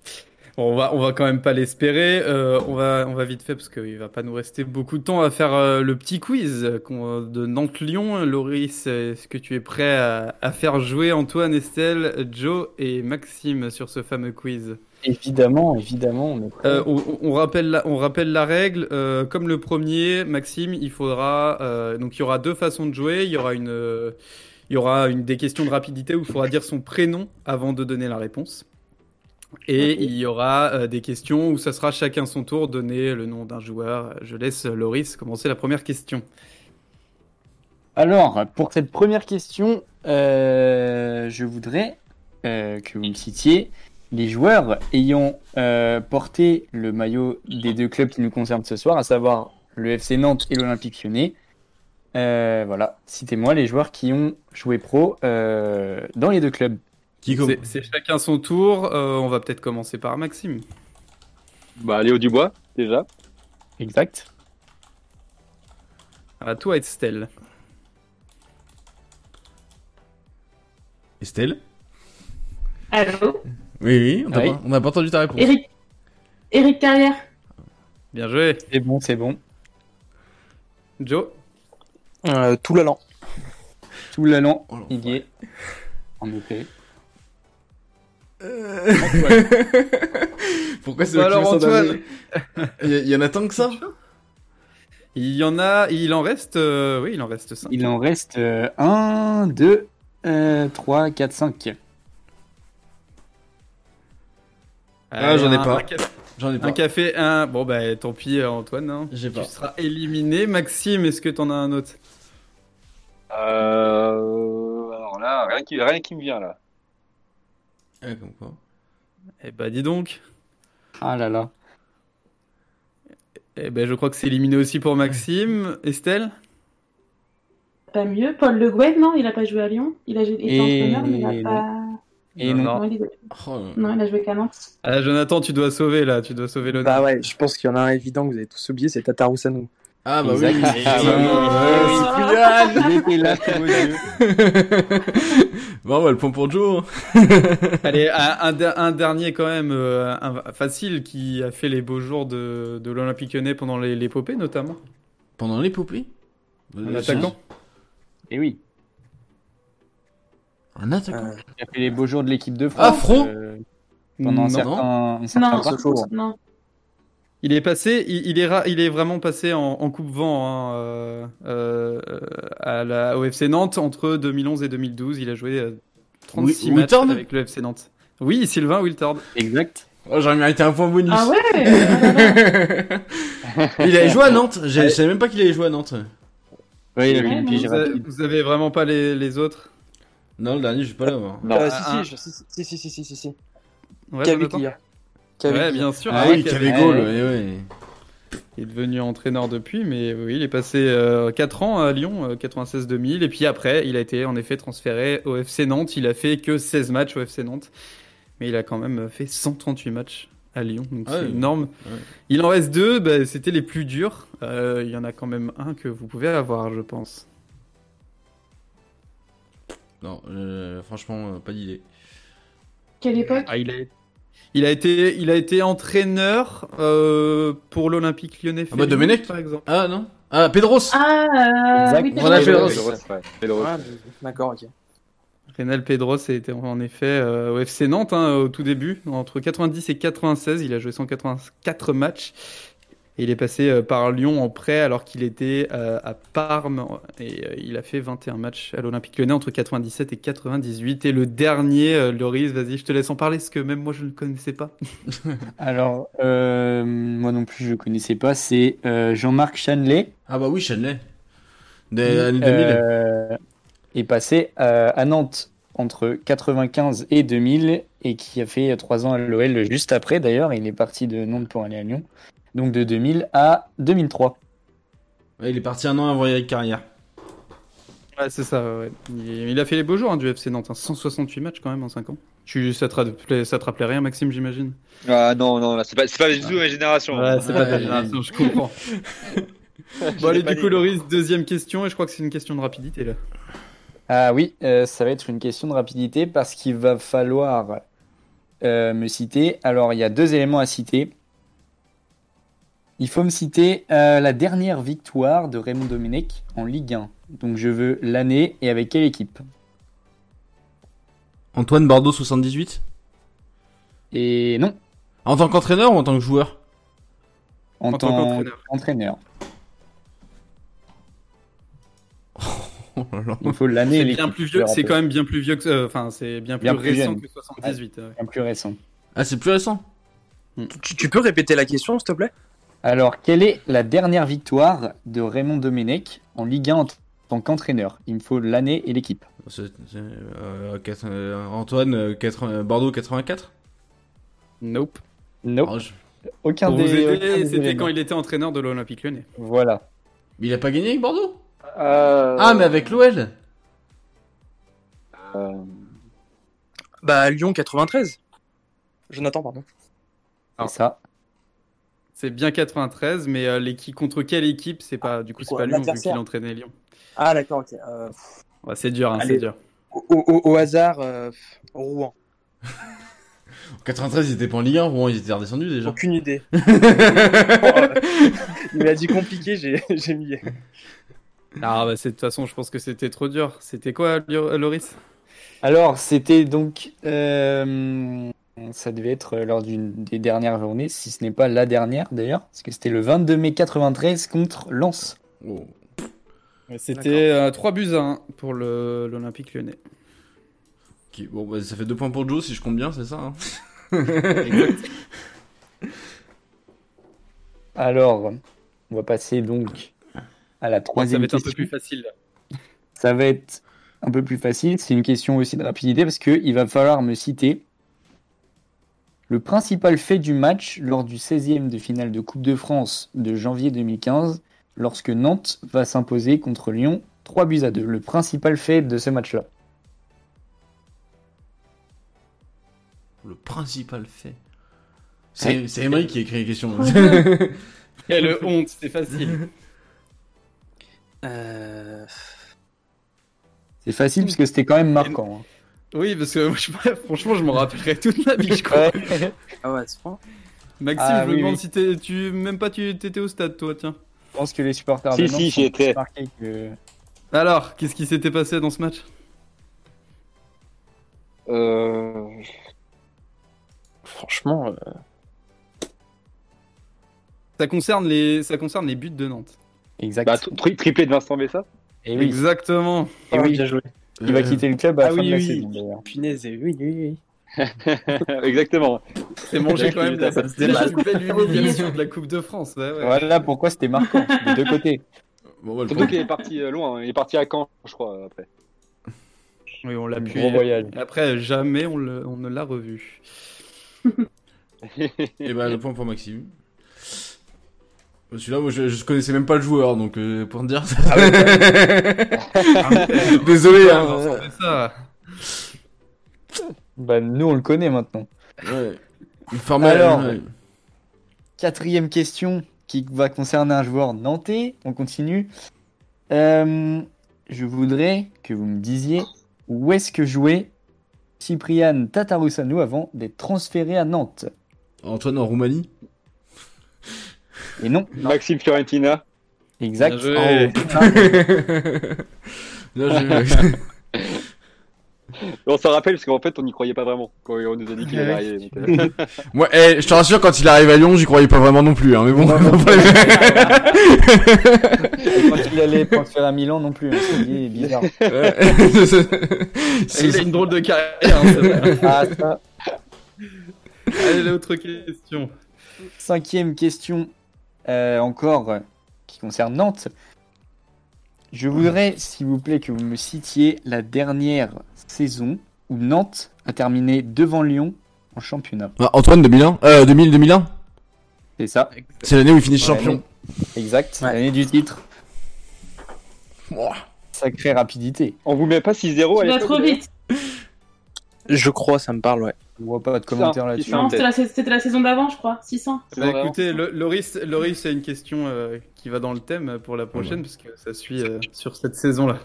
Bon, on va, on va quand même pas l'espérer. Euh, on va, on va vite fait parce qu'il va pas nous rester beaucoup de temps à faire euh, le petit quiz de Nantes-Lyon. Loris, est-ce que tu es prêt à, à faire jouer Antoine, Estelle, Joe et Maxime sur ce fameux quiz? Évidemment, évidemment, on est prêt. Euh, on, on rappelle la, on rappelle la règle. comme le premier, Maxime, il faudra donc il y aura deux façons de jouer. Il y aura une, il y aura une des questions de rapidité où il faudra dire son prénom avant de donner la réponse. Et il y aura euh, des questions où ça sera chacun son tour donner le nom d'un joueur. Je laisse Loris commencer la première question. Alors, pour cette première question, euh, je voudrais euh, que vous me citiez les joueurs ayant euh, porté le maillot des deux clubs qui nous concernent ce soir, à savoir le FC Nantes et l'Olympique Lyonnais. Euh, voilà, citez-moi les joueurs qui ont joué pro euh, dans les deux clubs. Qui C'est c'est chacun son tour. Euh, on va peut-être commencer par Maxime. Bah, Léo Dubois, déjà. Exact. À toi, Estelle. Estelle? Allô? Oui, oui, on n'a Oui. pas, on n'a pas entendu ta réponse. Eric Eric Carrière Bien joué. C'est bon, c'est bon. Joe? Euh, tout l'allant. Tout l'allant, Oh, il y est. En effet. Pourquoi c'est Bah alors, Antoine. Il y, en a tant que ça Il y en a, il en reste, euh, oui, il en reste 5. Il en reste 1, 2, 3, 4, 5. Ah, j'en ai pas. Un, café, J'en ai pas. un café, un. Bon, bah, tant pis, euh, Antoine. hein. J'ai Tu pas. seras éliminé. Maxime, est-ce que t'en as un autre? Euh, alors là, rien qui, rien qui me vient là. Comme quoi. Eh bah, dis donc. Ah là là. Eh ben, je crois que c'est éliminé aussi pour Maxime. Estelle? Pas mieux. Paul Le Guen, non, il a pas joué à Lyon. Il a été Et- entraîneur, mais il a non. pas. Et Non, non. Non, il, Oh, non, il a joué qu'à Nantes. Ah, Jonathan, tu dois sauver là. Tu dois sauver le. Bah ouais, je pense qu'il y en a un évident que vous avez tous oublié, c'est Tata Roussano. Ah bah Exact. oui. Ah bah oui. Ouais, Il était là bon, bah, le point pour Joe. Allez, un, un der- un dernier quand même, euh, un- facile, qui a fait les beaux jours de, de l'Olympique Lyonnais pendant les- l'épopée notamment. Pendant l'épopée? Un attaquant. Et oui. Un attaquant Euh, Il a fait les beaux jours de l'équipe de France. Ah, Fro euh, pendant un Non. certain, un certain Non, parcours. non. Il est passé, il, il est, ra- il est vraiment passé en, en coupe vent hein, euh, euh, à la, au FC Nantes entre 2011 et 2012. Il a joué euh, 36 Wi- matchs Wiltord avec le FC Nantes. Oui, Sylvain Wiltord. Exact. Oh, j'aurais mérité un point bonus. Ah ouais ah il avait joué à Nantes. Je savais même pas qu'il avait joué à Nantes. Oui, il a Ouais, fait une non, pige Vous, avez, rapide. vous avez vraiment pas les, les autres? Non, le dernier, je vais pas l'avoir. Non. euh, Ah, si, si, je- si, si, si, si, si. Ouais. Ouais, bien sûr. Ah hein, oui, qui avait Ouais. Il est devenu entraîneur depuis, mais oui, il est passé 4 ans à Lyon, euh, 96-2000, et puis après, il a été en effet transféré au FC Nantes. Il a fait que 16 matchs au FC Nantes, mais il a quand même fait 138 matchs à Lyon, donc Ah c'est oui. énorme. Ouais. Il en reste deux, bah, c'était les plus durs. Euh, il y en a quand même un que vous pouvez avoir, je pense. Non, euh, franchement, euh, pas d'idée. Quelle époque? Ah, il a, il a été, il a été entraîneur euh, pour l'Olympique Lyonnais. Ah bah, Domenech par exemple. Ah non Ah, Pedros Ah, euh, Voilà. Pedros, ouais. Pedros. Ah, D'accord, ok. Rénal Pedros était en effet euh, au FC Nantes hein, au tout début, entre 90 et 96. Il a joué 184 matchs. Et il est passé euh, par Lyon en prêt alors qu'il était euh, à Parme. Et euh, il a fait 21 matchs à l'Olympique lyonnais entre 97 et 98. Et le dernier, euh, Loris, vas-y, je te laisse en parler parce que même moi je ne le connaissais pas. Alors, euh, moi non plus, je connaissais pas. C'est euh, Jean-Marc Chanley. Ah bah oui, Shanley. Des années 2000. euh, est passé euh, à Nantes entre 95 et 2000 et qui a fait trois ans à l'OL juste après. D'ailleurs, il est parti de Nantes pour aller à Lyon. Donc de 2000 à 2003. Ouais, il est parti un an avant Eric Carrière. Ouais, c'est ça. ouais. Il, il a fait les beaux jours hein, du FC Nantes. hein. 168 matchs quand même en 5 ans. Tu, ça, te rappelait, ça te rappelait rien, Maxime, j'imagine? Ah non, non, là, c'est pas, c'est pas du tout ma génération. Ouais, c'est pas ta Ouais. génération, je comprends. bon, allez, du coup, Loris, deuxième question. Et je crois que c'est une question de rapidité là. Ah oui, euh, ça va être une question de rapidité parce qu'il va falloir euh, me citer. Alors, il y a deux éléments à citer. Il faut me citer euh, la dernière victoire de Raymond Domenech en Ligue 1. Donc, je veux l'année et avec quelle équipe? Antoine Bordeaux 78 Et non, En tant qu'entraîneur ou en tant que joueur? En, En tant qu'entraîneur. Oh là là. Il faut l'année et C'est l'équipe. bien plus vieux. C'est quand même bien plus vieux que. euh, Enfin, c'est bien plus Bien plus récent jeune. que 78. ouais. Bien plus récent. Ah, c'est plus récent Tu, tu peux répéter la question, s'il te plaît? Alors, quelle est la dernière victoire de Raymond Domenech en Ligue 1 en tant qu'entraîneur? Il me faut l'année et l'équipe. Euh, euh, Antoine, euh, 80 Bordeaux 84 Nope. Oh, je- aucun Pour des. c'était quand il était entraîneur de l'Olympique lyonnais. Voilà. Mais il a pas gagné avec Bordeaux? Euh, Ah, mais avec l'OL euh, Bah, Lyon 93. Jonathan, pardon. C'est ça. C'est bien 93, mais euh, l'équipe contre quelle équipe C'est pas. Du coup, c'est pas Lyon vu qu'il entraînait Lyon. Ah, d'accord, ok. Euh, Ouais, c'est dur, hein, c'est dur. au, au- au hasard, euh, Rouen. En 93, ils étaient pas en Ligue 1, Rouen, ils étaient redescendus déjà. Aucune idée. Il a dit compliqué, j'ai j'ai mis. Ah bah c'est de toute façon, je pense que c'était trop dur. C'était quoi, Loris? Alors, c'était donc. euh, ça devait être lors d'une des dernières journées, si ce n'est pas la dernière d'ailleurs, parce que c'était le 22 mai 93 contre Lens. Oh. C'était euh, 3 buts à 1 pour le- l'Olympique lyonnais. Ok, Bon, bah, ça fait deux points pour Joe si je compte bien, c'est ça hein Alors, on va passer donc à la Ça troisième va être un peu question. plus facile. Ça va être un peu plus facile. C'est une question aussi de rapidité parce qu'il va falloir me citer le principal fait du match lors du 16e de finale de Coupe de France de janvier 2015 lorsque Nantes va s'imposer contre Lyon 3 buts à 2. Le principal fait de ce match-là. Le principal fait. C'est Emery qui a écrit les questions. Quelle honte, c'est facile. Euh... C'est facile parce que c'était quand même marquant. hein. Oui, parce que moi, je- franchement, je m'en rappellerai toute ma vie, je crois. Ouais. Ah ouais, c'est franc. Maxime, Ah, je me oui, demande oui. si t'es, tu, même pas tu étais au stade, toi, tiens. Je pense que les supporters Si, de si, Nantes j'y sont étais. plus marqués que... Alors, qu'est-ce qui s'était passé dans ce match? Euh, Franchement, euh, ça concerne, les, ça concerne les buts de Nantes. Exact. bah, tri- triplé de Vincent Et oui, Exactement. et oui. bien joué. Il va quitter le club à la Ah fin oui, de la oui. saison d'ailleurs. Punaise, oui, oui, oui. Exactement. C'est mangé quand même la, Ça belle humiliation de la Coupe de France. Ouais, ouais. Voilà pourquoi c'était marquant des deux côtés. Bon, bah, le Surtout qu'il est parti euh, loin, hein. il est parti à Caen, je crois, après. Oui, on l'a pu. Voyage. Après, jamais on, le- on ne l'a revu. Et bah, le point pour Maxime. Celui-là, moi, je, je connaissais même pas le joueur, donc euh, pour te dire. Désolé, hein. Bah, nous on le connaît maintenant. Ouais. Il formait- Alors. ouais. Quatrième question qui va concerner un joueur nantais. On continue. Euh, je voudrais que vous me disiez où est-ce que jouait Cyprian Tatarusanu avant d'être transféré à Nantes? Antoine en Roumanie? Et non, Maxime Fiorentina. exact. Bien joué. Oh, On s'en rappelle parce qu'en fait, on n'y croyait pas vraiment quand on nous a dit qu'il allait arriver. euh, Moi, eh, je te rassure, quand il arrive à Lyon, j'y croyais pas vraiment non plus. Hein, mais bon. Et quand il allait transférer à Milan non plus, hein, c'est bizarre. C'est- Il a une drôle de carrière. hein, vrai. Ah, ça. Allez, l'autre question. Cinquième question, encore, euh, qui concerne Nantes. Je voudrais, s'il vous plaît, que vous me citiez la dernière saison où Nantes a terminé devant Lyon en championnat. Ah, Antoine 2001, euh, 2000, 2001. C'est ça. C'est l'année où il finit champion. Exact, l'année du titre. Ouah. Sacrée rapidité. On vous met pas 6-0 à Tu vas l'époque trop vite. Je crois, ça me parle, ouais. Je vois pas de commentaires Ça, là-dessus. Non, c'était la, c'était la saison d'avant, je crois. 600. Bah, écoutez, le- Loris, Loris, c'est une question euh, qui va dans le thème pour la prochaine, parce que ça suit euh, sur cette saison-là.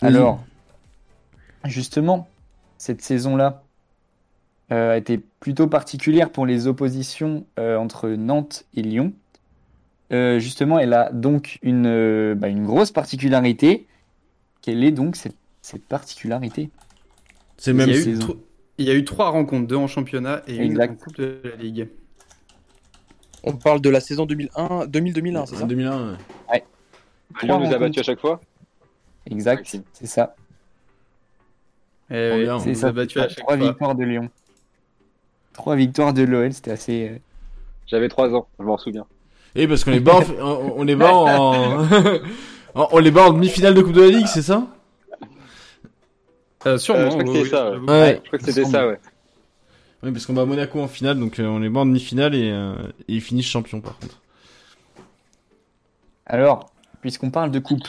Alors, justement, cette saison-là euh, a été plutôt particulière pour les oppositions euh, entre Nantes et Lyon. Euh, justement, elle a donc une, euh, bah, une grosse particularité. Quelle est donc cette, cette particularité? C'est Il même. y, a eu tro- il y a eu trois rencontres, deux en championnat et Exact. une en Coupe de la Ligue. On parle de la saison 2001, 2000-2001, c'est ça 2001. ouais. Lyon nous a battus à chaque fois. Exact, c'est ça. Trop oui, C'est nous ça. a battus à chaque Trois fois. victoires de Lyon. Trois victoires de l'OL, c'était assez. euh, J'avais 3 ans, je m'en souviens. Et parce qu'on les bat, en, on, on les bat en, en- on les bat en demi-finale de Coupe de la Ligue, c'est ça? Euh, sûrement. Euh, je crois que oui, c'est oui, ça, ouais. j'avoue. Ouais. Je crois que c'était ça, ouais. Oui, parce qu'on bat Monaco en finale, donc euh, on les bat en demi-finale et, euh, et ils finissent champions par contre. Alors, puisqu'on parle de coupe,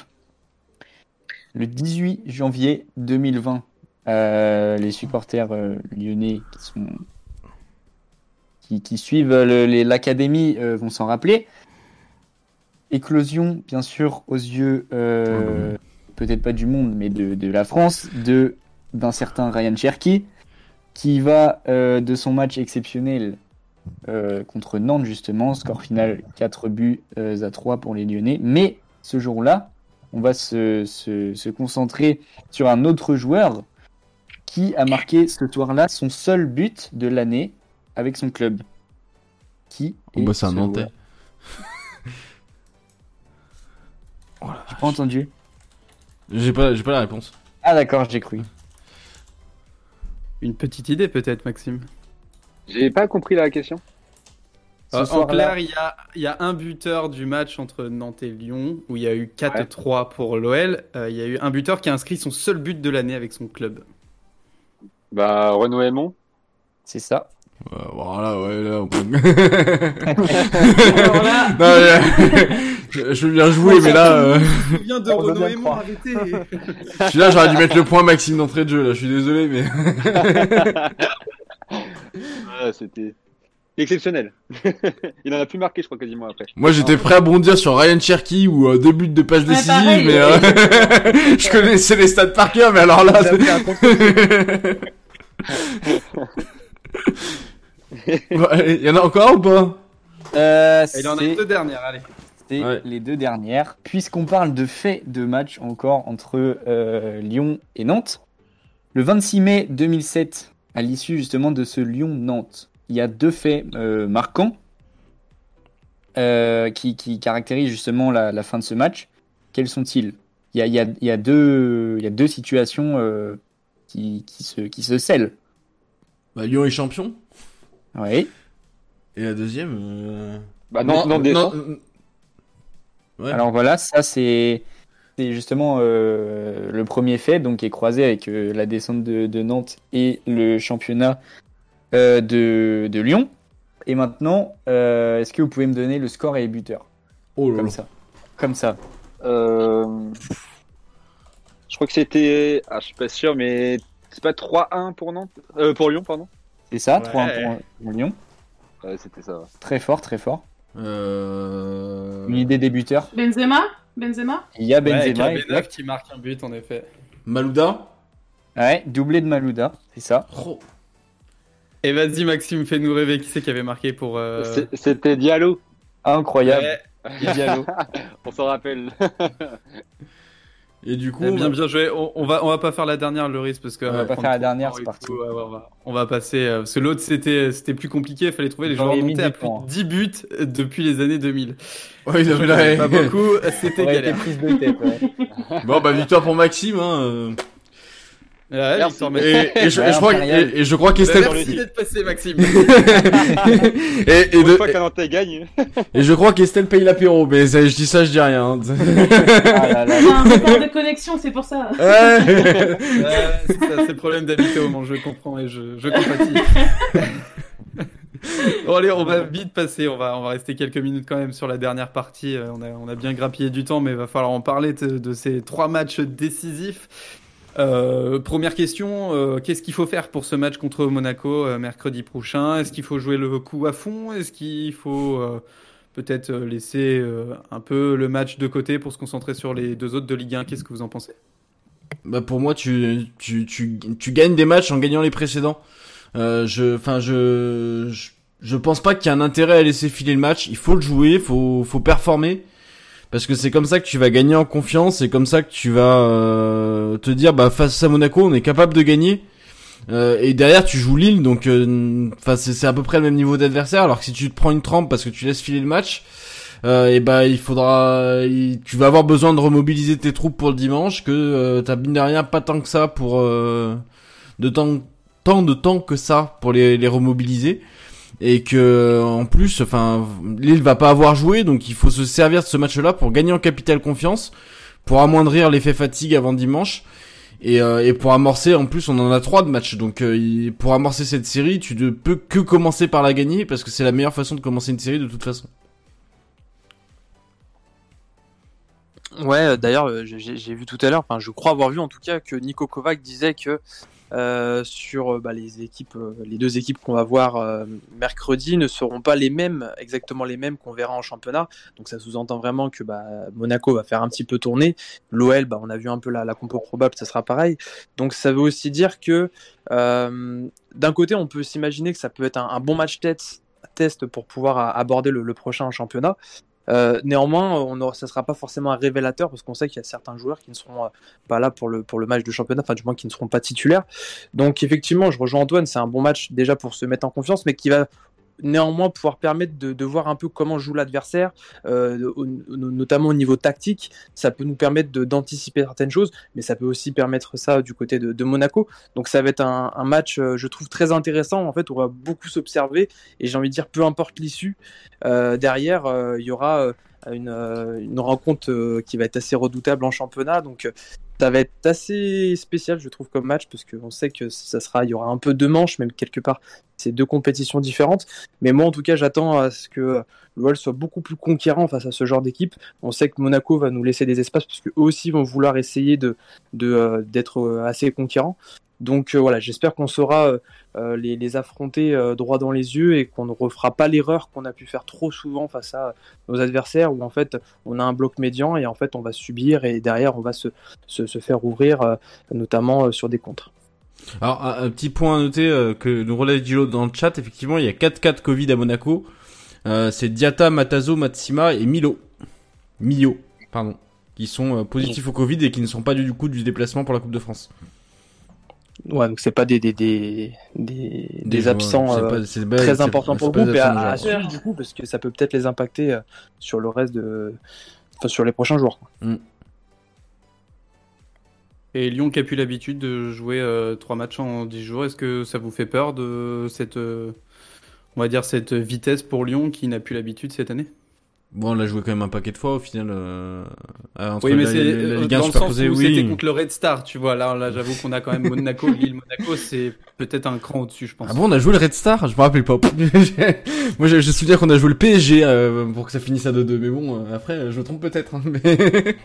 le 18 janvier 2020, euh, les supporters euh, lyonnais qui sont qui, qui suivent l'académie euh, vont s'en rappeler. Éclosion, bien sûr, aux yeux euh, peut-être pas du monde, mais de, de la France, de d'un certain Ryan Cherky, qui va euh, de son match exceptionnel euh, contre Nantes justement, score final 4 buts euh, à 3 pour les Lyonnais. Mais ce jour-là, on va se, se, se concentrer sur un autre joueur qui a marqué ce soir-là son seul but de l'année avec son club. Qui Oh, bah, c'est un Nantais. joueur J'ai pas entendu. J'ai pas, j'ai pas la réponse. Ah d'accord, j'ai cru. Une petite idée peut-être, Maxime. J'ai pas compris la question. Euh, en clair, il y a, il y a un buteur du match entre Nantes et Lyon où il y a eu 4-3 pour l'OL. Euh, il y a eu un buteur qui a inscrit son seul but de l'année avec son club. Bah, Renaud Aymon. C'est ça. Euh, voilà, ouais, là, on peut... Alors là- Non, mais, euh, je, je veux bien jouer, mais là, euh, Je me souviens de Renaud Aymon, croire. arrêtez celui-là, j'aurais dû mettre le point Maxime d'entrée de jeu, là, je suis désolé, mais... Ah, c'était exceptionnel. Il en a plus marqué, je crois, quasiment après. Moi, j'étais prêt à bondir sur Ryan Cherky ou euh, deux buts de passe décisive, pareil. mais euh, je connaissais les stats par cœur, mais alors là... Il y en a encore ou pas? Euh, Il en a deux dernières, allez. Ouais. les deux dernières. Puisqu'on parle de faits de match encore entre euh, Lyon et Nantes, le 26 mai 2007, à l'issue justement de ce Lyon-Nantes, il y a deux faits euh, marquants euh, qui, qui caractérisent justement la, la fin de ce match. Quels sont-ils? Il y a, il y, a, il y, a deux, il y a deux situations euh, qui, qui, se, qui se scellent. Bah, Lyon est champion. Oui. Et la deuxième... euh, Bah, non, non, descend. euh, Ouais. Alors voilà, ça c'est c'est justement euh, le premier fait, donc qui est croisé avec euh, la descente de, de Nantes et le championnat euh, de, de Lyon. Et maintenant, euh, est-ce que vous pouvez me donner le score et les buteurs? Oh là Comme là. ça. Comme ça. Euh... Je crois que c'était. Ah, je suis pas sûr, mais c'est pas 3-1 pour Nantes? Euh, Pour Lyon, pardon? C'est ça, Ouais. 3-1 pour, pour Lyon. Ouais, c'était ça. ouais. Très fort, très fort. Euh... Une idée des buteurs Benzema Benzema Il y a Ouais, avec Benzema. qui marque un but, en effet. Malouda Ouais, doublé de Malouda, c'est ça. Oh. Et vas-y, Maxime, fais-nous rêver. Qui c'est qui avait marqué pour. euh, C'était Diallo, Incroyable. ouais, Diallo. on s'en rappelle. Et du coup, Eh bien, bah, bien joué. On, on va, on va pas faire la dernière, Loris, parce que On va va pas faire la dernière, c'est parti. tout. Ouais, ouais, on, va, on va passer. euh, parce que l'autre, c'était, c'était plus compliqué. Il fallait trouver les joueurs remontés à 10 plus de 10 buts depuis les années 2000. ouais, non, mais là, Pas beaucoup. C'était galère. prise de tête. ouais. Bon, bah, victoire pour Maxime, hein. Ouais, Merci. Et, et je, Ouais, et je crois, Impérial. et, et je crois Bah, qu'Estelle, Merci d'être passé, Maxime. et, et, de- fois qu'un gagne. et je crois qu'Estelle paye l'apéro, mais ça, je dis ça, je dis rien. Ah là un retard de connexion, c'est pour ça. Ouais. C'est le problème d'habiter au Mans, je comprends et je, je compatis. bon allez, on va vite passer, on va, on va rester quelques minutes quand même sur la dernière partie. Euh, On a, on a bien grappillé du temps, mais il va falloir en parler de, de ces trois matchs décisifs. Euh, première question, euh, qu'est-ce qu'il faut faire pour ce match contre Monaco euh, mercredi prochain? Est-ce qu'il faut jouer le coup à fond? Est-ce qu'il faut peut-être laisser un peu le match de côté pour se concentrer sur les deux autres de Ligue 1 Qu'est-ce que vous en pensez? Bah pour moi, tu, tu, tu, gagnes des matchs en gagnant les précédents. Je, enfin, je, je pense pas qu'il y a un intérêt à laisser filer le match. Il faut le jouer, faut, faut performer. Parce que c'est comme ça que tu vas gagner en confiance, c'est comme ça que tu vas euh, te dire, bah face à Monaco, on est capable de gagner. Euh, et derrière, tu joues Lille, donc, euh, enfin, c'est à peu près le même niveau d'adversaire. Alors que si tu te prends une trempe parce que tu laisses filer le match, euh, et bah il faudra, tu vas avoir besoin de remobiliser tes troupes pour le dimanche, que euh, t'as mine de rien pas tant que ça pour de temps, tant de temps que ça pour les, les remobiliser, et que en plus, enfin Lille va pas avoir joué, donc il faut se servir de ce match-là pour gagner en capital confiance, pour amoindrir l'effet fatigue avant dimanche. Et, euh, et pour amorcer, en plus, on en a trois de matchs. Donc, euh, pour amorcer cette série, tu ne peux que commencer par la gagner parce que c'est la meilleure façon de commencer une série de toute façon. Ouais, euh, d'ailleurs, euh, j'ai vu tout à l'heure, enfin, je crois avoir vu en tout cas que Nico Kovac disait que euh, sur euh, bah, les équipes, euh, les deux équipes qu'on va voir mercredi ne seront pas les mêmes, exactement les mêmes qu'on verra en championnat. Donc ça sous-entend vraiment que bah, Monaco va faire un petit peu tourner. L'OL, bah, on a vu un peu la, la compo probable, ça sera pareil. Donc ça veut aussi dire que d'un côté, on peut s'imaginer que ça peut être un, bon match test, pour pouvoir aborder le, le prochain championnat. Euh, néanmoins, on ça sera pas forcément un révélateur parce qu'on sait qu'il y a certains joueurs qui ne seront euh, pas là pour le, pour le match de championnat, enfin du moins qui ne seront pas titulaires. Donc effectivement, je rejoins Antoine, c'est un bon match déjà pour se mettre en confiance, mais qui va néanmoins pouvoir permettre de, voir un peu comment joue l'adversaire, euh, notamment au niveau tactique. Ça peut nous permettre d'anticiper certaines choses, mais ça peut aussi permettre ça du côté de, Monaco. Donc ça va être un, match, euh, je trouve, très intéressant. En fait, on va beaucoup s'observer, et j'ai envie de dire, peu importe l'issue, euh, derrière, il y aura une, rencontre qui va être assez redoutable en championnat. Donc, ça va être assez spécial, je trouve, comme match, parce qu'on sait que ça sera, il y aura un peu deux manches, même quelque part, c'est deux compétitions différentes. Mais moi, en tout cas, j'attends à ce que l'OL soit beaucoup plus conquérant face à ce genre d'équipe. On sait que Monaco va nous laisser des espaces, parce qu'eux aussi vont vouloir essayer de euh, d'être euh, assez conquérants. Donc euh, voilà, j'espère qu'on saura euh, euh, les, affronter droit dans les yeux et qu'on ne refera pas l'erreur qu'on a pu faire trop souvent face à nos adversaires où en fait on a un bloc médian et en fait on va subir et derrière on va se, se, faire ouvrir notamment sur des contres. Alors, un, petit point à noter que nous relève Gilo dans le chat, effectivement, il y a 4 cas de Covid à Monaco. C'est Diata, Matazo, Matsima et Milo. Mio, pardon. Qui sont positifs au Covid et qui ne sont pas du coup du déplacement pour la Coupe de France. Ouais, donc c'est pas des, des, des, des, absents euh, pas- très importants pour le groupe et à, suivre du coup parce que ça peut peut-être les impacter euh, sur le reste de enfin, sur les prochains jours. quoi. Et Lyon qui a plus l'habitude de jouer euh, trois matchs en 10 jours, est-ce que ça vous fait peur de cette, euh, on va dire cette vitesse pour Lyon qui n'a plus l'habitude cette année? Bon, on l'a joué quand même un paquet de fois au final. Euh, Oui, mais c'est euh, Ligue 1 dans le sens où oui. c'était contre le Red Star, tu vois. Là, là j'avoue qu'on a quand même Monaco, Lille, Monaco, c'est peut-être un cran au-dessus, je pense. Ah bon, on a joué le Red Star? Je me rappelle pas. Moi, je, je souviens qu'on a joué le PSG euh, pour que ça finisse à 2-2. Mais bon, euh, après, je me trompe peut-être. hein, mais...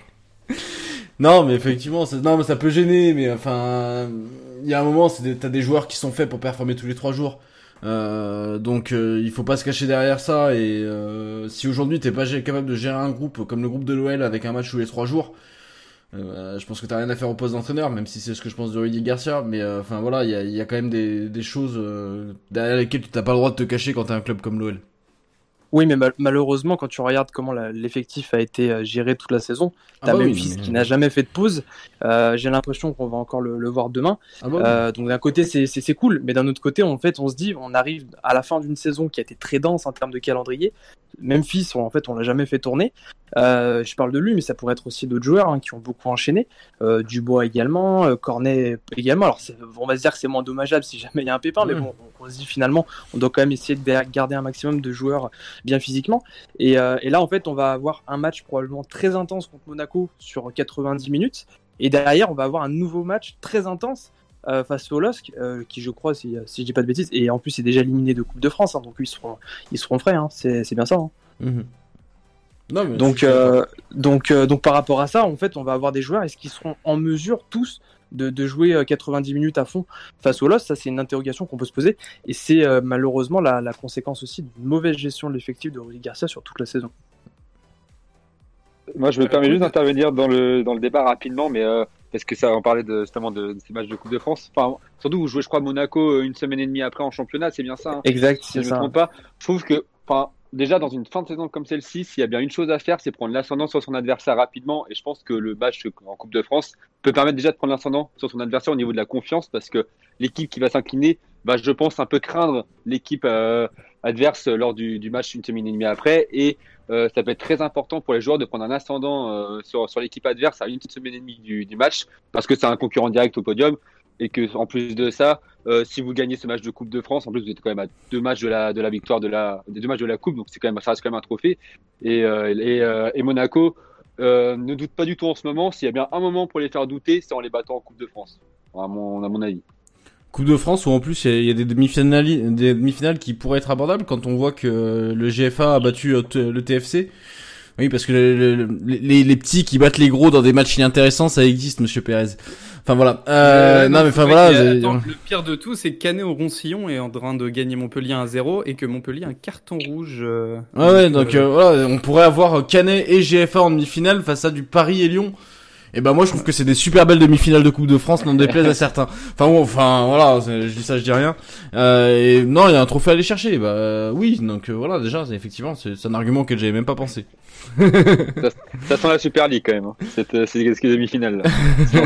non, mais effectivement, ça, non, mais ça peut gêner. Mais enfin, il y a un moment, t'as des joueurs qui sont faits pour performer tous les trois jours. Euh, donc euh, il faut pas se cacher derrière ça et euh, si aujourd'hui t'es pas capable de gérer un groupe comme le groupe de l'OL avec un match tous les trois jours euh, je pense que t'as rien à faire au poste d'entraîneur, même si c'est ce que je pense de Rudy Garcia. Mais euh, enfin voilà, il y a, quand même des, choses derrière lesquelles tu t'as pas le droit de te cacher quand t'as un club comme l'OL. Oui, mais mal- malheureusement, quand tu regardes comment l'effectif a été euh, géré toute la saison, Ah t'as bah oui, Memphis mais- qui n'a jamais fait de pause. Euh, J'ai l'impression qu'on va encore le, le voir demain. Ah bah oui. Euh, donc d'un côté, c'est- cool, mais d'un autre côté, en fait, on se dit, on arrive à la fin d'une saison qui a été très dense en termes de calendrier. Memphis, on- en fait, on l'a jamais fait tourner. Euh, je parle de lui, mais ça pourrait être aussi d'autres joueurs hein, qui ont beaucoup enchaîné. Dubois également, Cornet également. Alors, on va se dire que c'est moins dommageable si jamais il y a un pépin, mais bon, on, on se dit finalement, on doit quand même essayer de garder un maximum de joueurs bien physiquement. Et, euh, et là, en fait, on va avoir un match probablement très intense contre Monaco sur 90 minutes. Et derrière, on va avoir un nouveau match très intense euh, face au LOSC, euh, qui je crois, si, si je dis pas de bêtises, et en plus c'est déjà éliminé de Coupe de France, hein, donc ils seront, ils seront frais, hein, c'est bien ça. hein. Mhm. Non, mais Donc, donc, donc par rapport à ça, en fait, on va avoir des joueurs, est-ce qu'ils seront en mesure tous de, de jouer euh, 90 minutes à fond face au LOSC Ça, c'est une interrogation qu'on peut se poser, et c'est euh, malheureusement la, la conséquence aussi d'une mauvaise gestion de l'effectif de Rudy Garcia sur toute la saison. Moi, je me permets juste d'intervenir dans le, dans le débat rapidement, mais euh, parce que ça, on parlait de, justement de, de ces matchs de Coupe de France? Enfin, surtout, vous jouez, je crois, Monaco euh, une semaine et demie après en championnat, c'est bien ça hein Exact, si c'est je ne ça. me trompe pas. Je trouve que, enfin, déjà dans une fin de saison comme celle-ci, s'il y a bien une chose à faire, c'est prendre l'ascendant sur son adversaire rapidement. Et je pense que le match en Coupe de France peut permettre déjà de prendre l'ascendant sur son adversaire au niveau de la confiance, parce que l'équipe qui va s'incliner va, je pense, un peu craindre l'équipe euh, adverse lors du, match une semaine et demie après. Et euh, ça peut être très important pour les joueurs de prendre un ascendant euh, sur, l'équipe adverse à une semaine et demie du match, parce que c'est un concurrent direct au podium. Et que en plus de ça, euh, si vous gagnez ce match de Coupe de France, en plus vous êtes quand même à deux matchs de la, de la victoire de la, des deux matchs de la Coupe, donc c'est quand même, ça reste quand même un trophée. Et, euh, euh, et Monaco ne doute pas du tout en ce moment. S'il y a bien un moment pour les faire douter, c'est en les battant en Coupe de France, à mon, à mon avis. Coupe de France où en plus il y a- des demi-finales, des demi-finales qui pourraient être abordables quand on voit que le GFA a battu le TFC. Oui, parce que le- le- les, les petits qui battent les gros dans des matchs inintéressants, ça existe, Monsieur Pérez. Enfin voilà. Euh, Euh, non, mais enfin voilà. attends, le pire de tout, c'est que Canet au Roncillon est en train de gagner Montpellier 1-0 et que Montpellier a un carton rouge. euh, Ouais, ouais, donc euh, voilà, on pourrait avoir Canet et GFA en demi-finale face à du Paris et Lyon. Et ben moi je trouve que c'est des super belles demi-finales de Coupe de France, n'en déplaise à certains. Enfin bon, enfin voilà, je dis ça, je dis rien. Euh, et non, il y a un trophée à aller chercher. Bah oui, donc euh, voilà, déjà, effectivement, c'est c'est un argument que j'avais même pas pensé. Ça sent la Super League quand même, hein, cette, euh,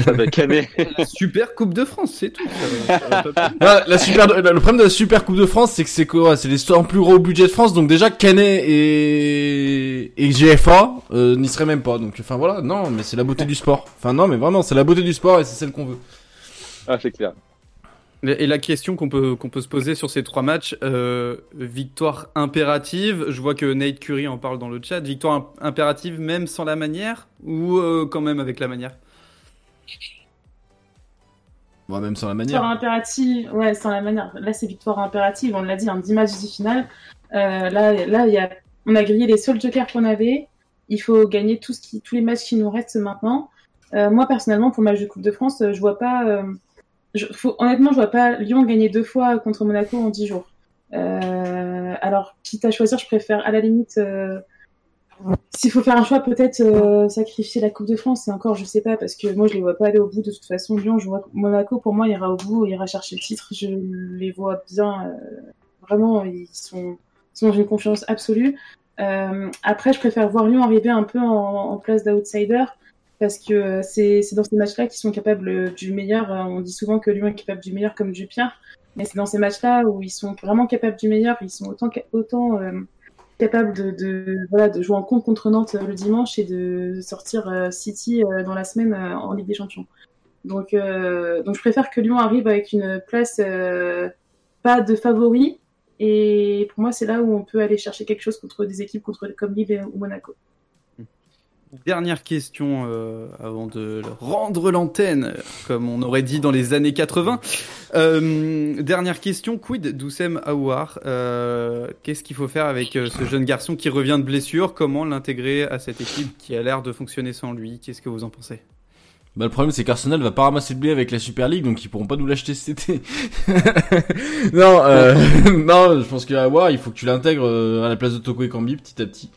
ça va canner. la super Coupe de France, c'est tout. ça- ça. Ah, la super, le problème de la Super Coupe de France, c'est que c'est quoi? C'est les en plus gros budget de France, donc déjà Canet et, et GFA euh, n'y seraient même pas. Donc enfin voilà, non, mais c'est la beauté du sport. Enfin non, mais vraiment, c'est la beauté du sport et c'est celle qu'on veut. Ah, c'est clair. Et la question qu'on peut, qu'on peut se poser sur ces trois matchs, euh, victoire impérative, je vois que Nate Curry en parle dans le chat, victoire im- impérative même sans la manière ou euh, quand même avec la manière? Bon, même sans la Victoire manière. impérative, ouais, sans la manière. Là, c'est victoire impérative, on l'a dit, en 10 matchs, 10 finales. Euh, là, là il y a... on a grillé les seuls jokers qu'on avait. Il faut gagner tout ce qui... tous les matchs qui nous restent maintenant. Euh, moi, personnellement, pour le match de Coupe de France, je vois pas. Je- faut- Honnêtement, je vois pas Lyon gagner deux fois contre Monaco en 10 jours. Euh, Alors, quitte à choisir, je préfère à la limite. euh, S'il faut faire un choix, peut-être euh, sacrifier la Coupe de France, et encore, je sais pas, parce que moi, je les vois pas aller au bout de toute façon. Lyon, je vois Monaco, pour moi, ira au bout, ira chercher le titre. Je les vois bien, euh, vraiment, ils sont, ils sont dans une confiance absolue. Euh, après, je préfère voir Lyon arriver un peu en, en place d'outsider, parce que c'est dans ces matchs-là qu'ils sont capables du meilleur. Euh, On dit souvent que Lyon est capable du meilleur comme du pire, mais c'est dans ces matchs-là où ils sont vraiment capables du meilleur, ils sont autant, euh, capable de, jouer en compte contre Nantes euh, le dimanche et de sortir City dans la semaine en Ligue des Champions. Donc, je préfère que Lyon arrive avec une place pas de favori. Et pour moi, c'est là où on peut aller chercher quelque chose contre des équipes comme Lille ou Monaco. Dernière question euh, avant de rendre l'antenne, comme on aurait dit dans les années 80. Euh, dernière question, quid d'Oussem Aouar euh, Qu'est-ce qu'il faut faire avec euh, ce jeune garçon qui revient de blessure? Comment l'intégrer à cette équipe qui a l'air de fonctionner sans lui? Qu'est-ce que vous en pensez? Bah, le problème, c'est qu'Arsenal va pas ramasser de blé avec la Super League, donc ils pourront pas nous l'acheter cet été. non, euh, non, je pense que Aouar, il faut que tu l'intègres euh, à la place de Toko Ekambi petit à petit.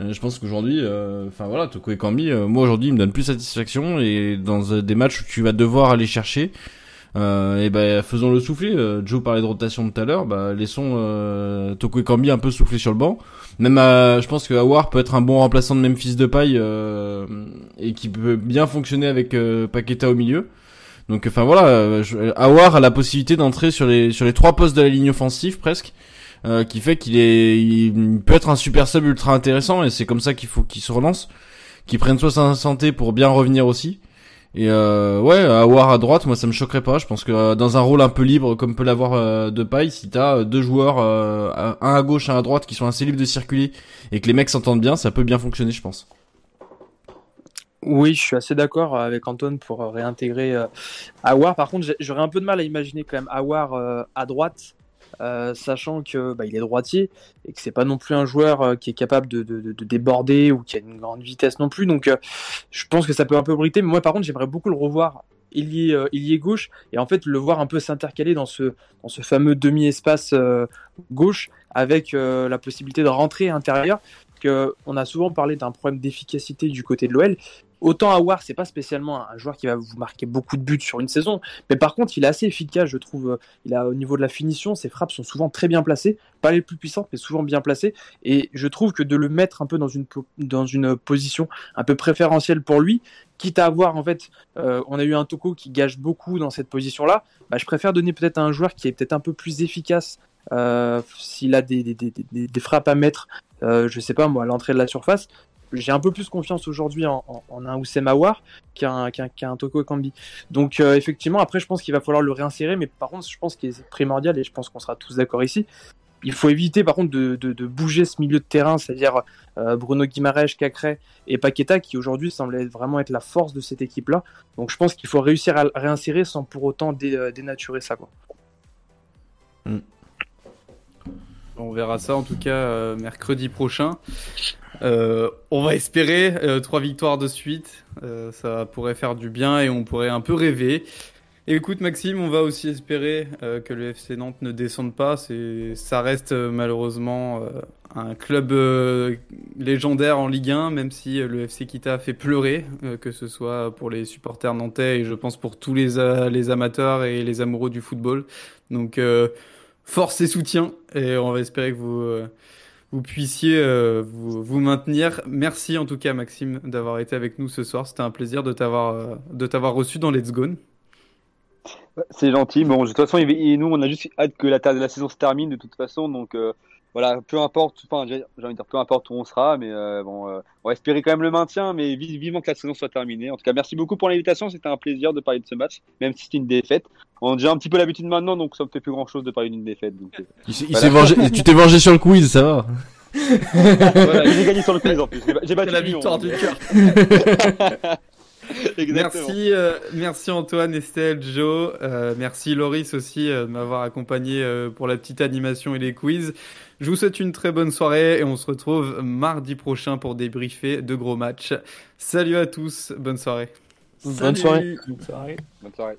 Euh, je pense qu'aujourd'hui, euh, enfin voilà, Toko Ekambi, euh, moi aujourd'hui, il me donne plus satisfaction et dans euh, des matchs où tu vas devoir aller chercher, Euh, et ben faisons le souffler. Euh, Joe parlait de rotation tout à l'heure. Bah, laissons euh, Toko Ekambi un peu souffler sur le banc. Même euh, je pense que Awar peut être un bon remplaçant de Memphis de paille euh, et qui peut bien fonctionner avec euh, Paqueta au milieu. Donc enfin voilà, euh, Awar a la possibilité d'entrer sur les sur les trois postes de la ligne offensive presque. Euh, qui fait qu'il est peut être un super sub ultra intéressant et c'est comme ça qu'il faut qu'il se relance qu'il prenne soit sa santé pour bien revenir aussi et euh, ouais, avoir à droite, moi ça me choquerait pas. Je pense que euh, dans un rôle un peu libre comme peut l'avoir euh, de paille, si t'as deux joueurs, un à gauche, un à droite, qui sont assez libres de circuler et que les mecs s'entendent bien, ça peut bien fonctionner, je pense. Oui, je suis assez d'accord avec Antoine pour réintégrer Awar. Par contre, j'aurais un peu de mal à imaginer quand même Awar à droite, euh, sachant que bah, il est droitier et que c'est pas non plus un joueur euh, qui est capable de, de- de- de déborder ou qui a une grande vitesse non plus. Donc, euh, je pense que ça peut un peu briter. Mais moi, par contre, j'aimerais beaucoup le revoir ailier, euh, ailier gauche et en fait le voir un peu s'intercaler dans ce, dans ce fameux demi-espace gauche avec la possibilité de rentrer à l'intérieur. Que on a souvent parlé d'un problème d'efficacité du côté de l'OL. Autant Awar, c'est pas spécialement un joueur qui va vous marquer beaucoup de buts sur une saison, mais par contre, il est assez efficace, je trouve. Il a au niveau de la finition, ses frappes sont souvent très bien placées, pas les plus puissantes, mais souvent bien placées. Et je trouve que de le mettre un peu dans une position un peu préférentielle pour lui, quitte à avoir en fait, euh, on a eu un Toko qui gage beaucoup dans cette position-là. Bah, je préfère donner peut-être à un joueur qui est peut-être un peu plus efficace euh, s'il a des frappes à mettre, euh, je sais pas moi, à l'entrée de la surface. J'ai un peu plus confiance aujourd'hui en, en, en un Oussem Aouar qu'un qu'un qu'un Toko Ekambi. Donc euh, effectivement, après, je pense qu'il va falloir le réinsérer, mais par contre, je pense qu'il est primordial, et je pense qu'on sera tous d'accord ici, il faut éviter par contre de, de, de bouger ce milieu de terrain, c'est-à-dire euh, Bruno Guimaraes, Cacré et Paqueta, qui aujourd'hui semble être- vraiment être la force de cette équipe-là. Donc je pense qu'il faut réussir à le réinsérer sans pour autant dé- euh, dénaturer ça. Quoi. On verra ça en tout cas euh, mercredi prochain. Euh, on va espérer euh, trois victoires de suite. Euh, ça pourrait faire du bien et on pourrait un peu rêver. Écoute Maxime, on va aussi espérer que le FC Nantes ne descende pas. Ça reste malheureusement un club légendaire en Ligue 1, même si le FC Kita a fait pleurer, que ce soit pour les supporters nantais et je pense pour tous les, les amateurs et les amoureux du football. Donc force et soutien et on va espérer que vous vous puissiez euh, vous, maintenir. Merci en tout cas Maxime d'avoir été avec nous ce soir. C'était un plaisir de t'avoir euh, de t'avoir reçu dans Let's Go. C'est gentil. Bon, de toute façon, nous, on a juste hâte que la, saison se termine de toute façon. Donc, euh, voilà, peu importe, enfin, peu importe où on sera, mais bon, on va espérer quand même le maintien, mais vi- vivement que la saison soit terminée. En tout cas, merci beaucoup pour l'invitation. C'était un plaisir de parler de ce match, même si c'était une défaite. On a déjà un petit peu l'habitude maintenant, donc ça me fait plus grand chose de parler d'une défaite. Donc, euh, Il s'est il Voilà. s'est vengé, tu t'es vengé sur le quiz, ça va. voilà, j'ai gagné sur le quiz en plus. J'ai ba- J'ai battu la victoire donc, du cœur. Exactement. Merci, euh, merci Antoine, Estelle, Joe. Euh, merci Loris aussi euh, de m'avoir accompagné euh, pour la petite animation et les quiz. Je vous souhaite une très bonne soirée et on se retrouve mardi prochain pour débriefer de gros matchs. Salut à tous, bonne soirée. Bonne soirée. Bonne soirée.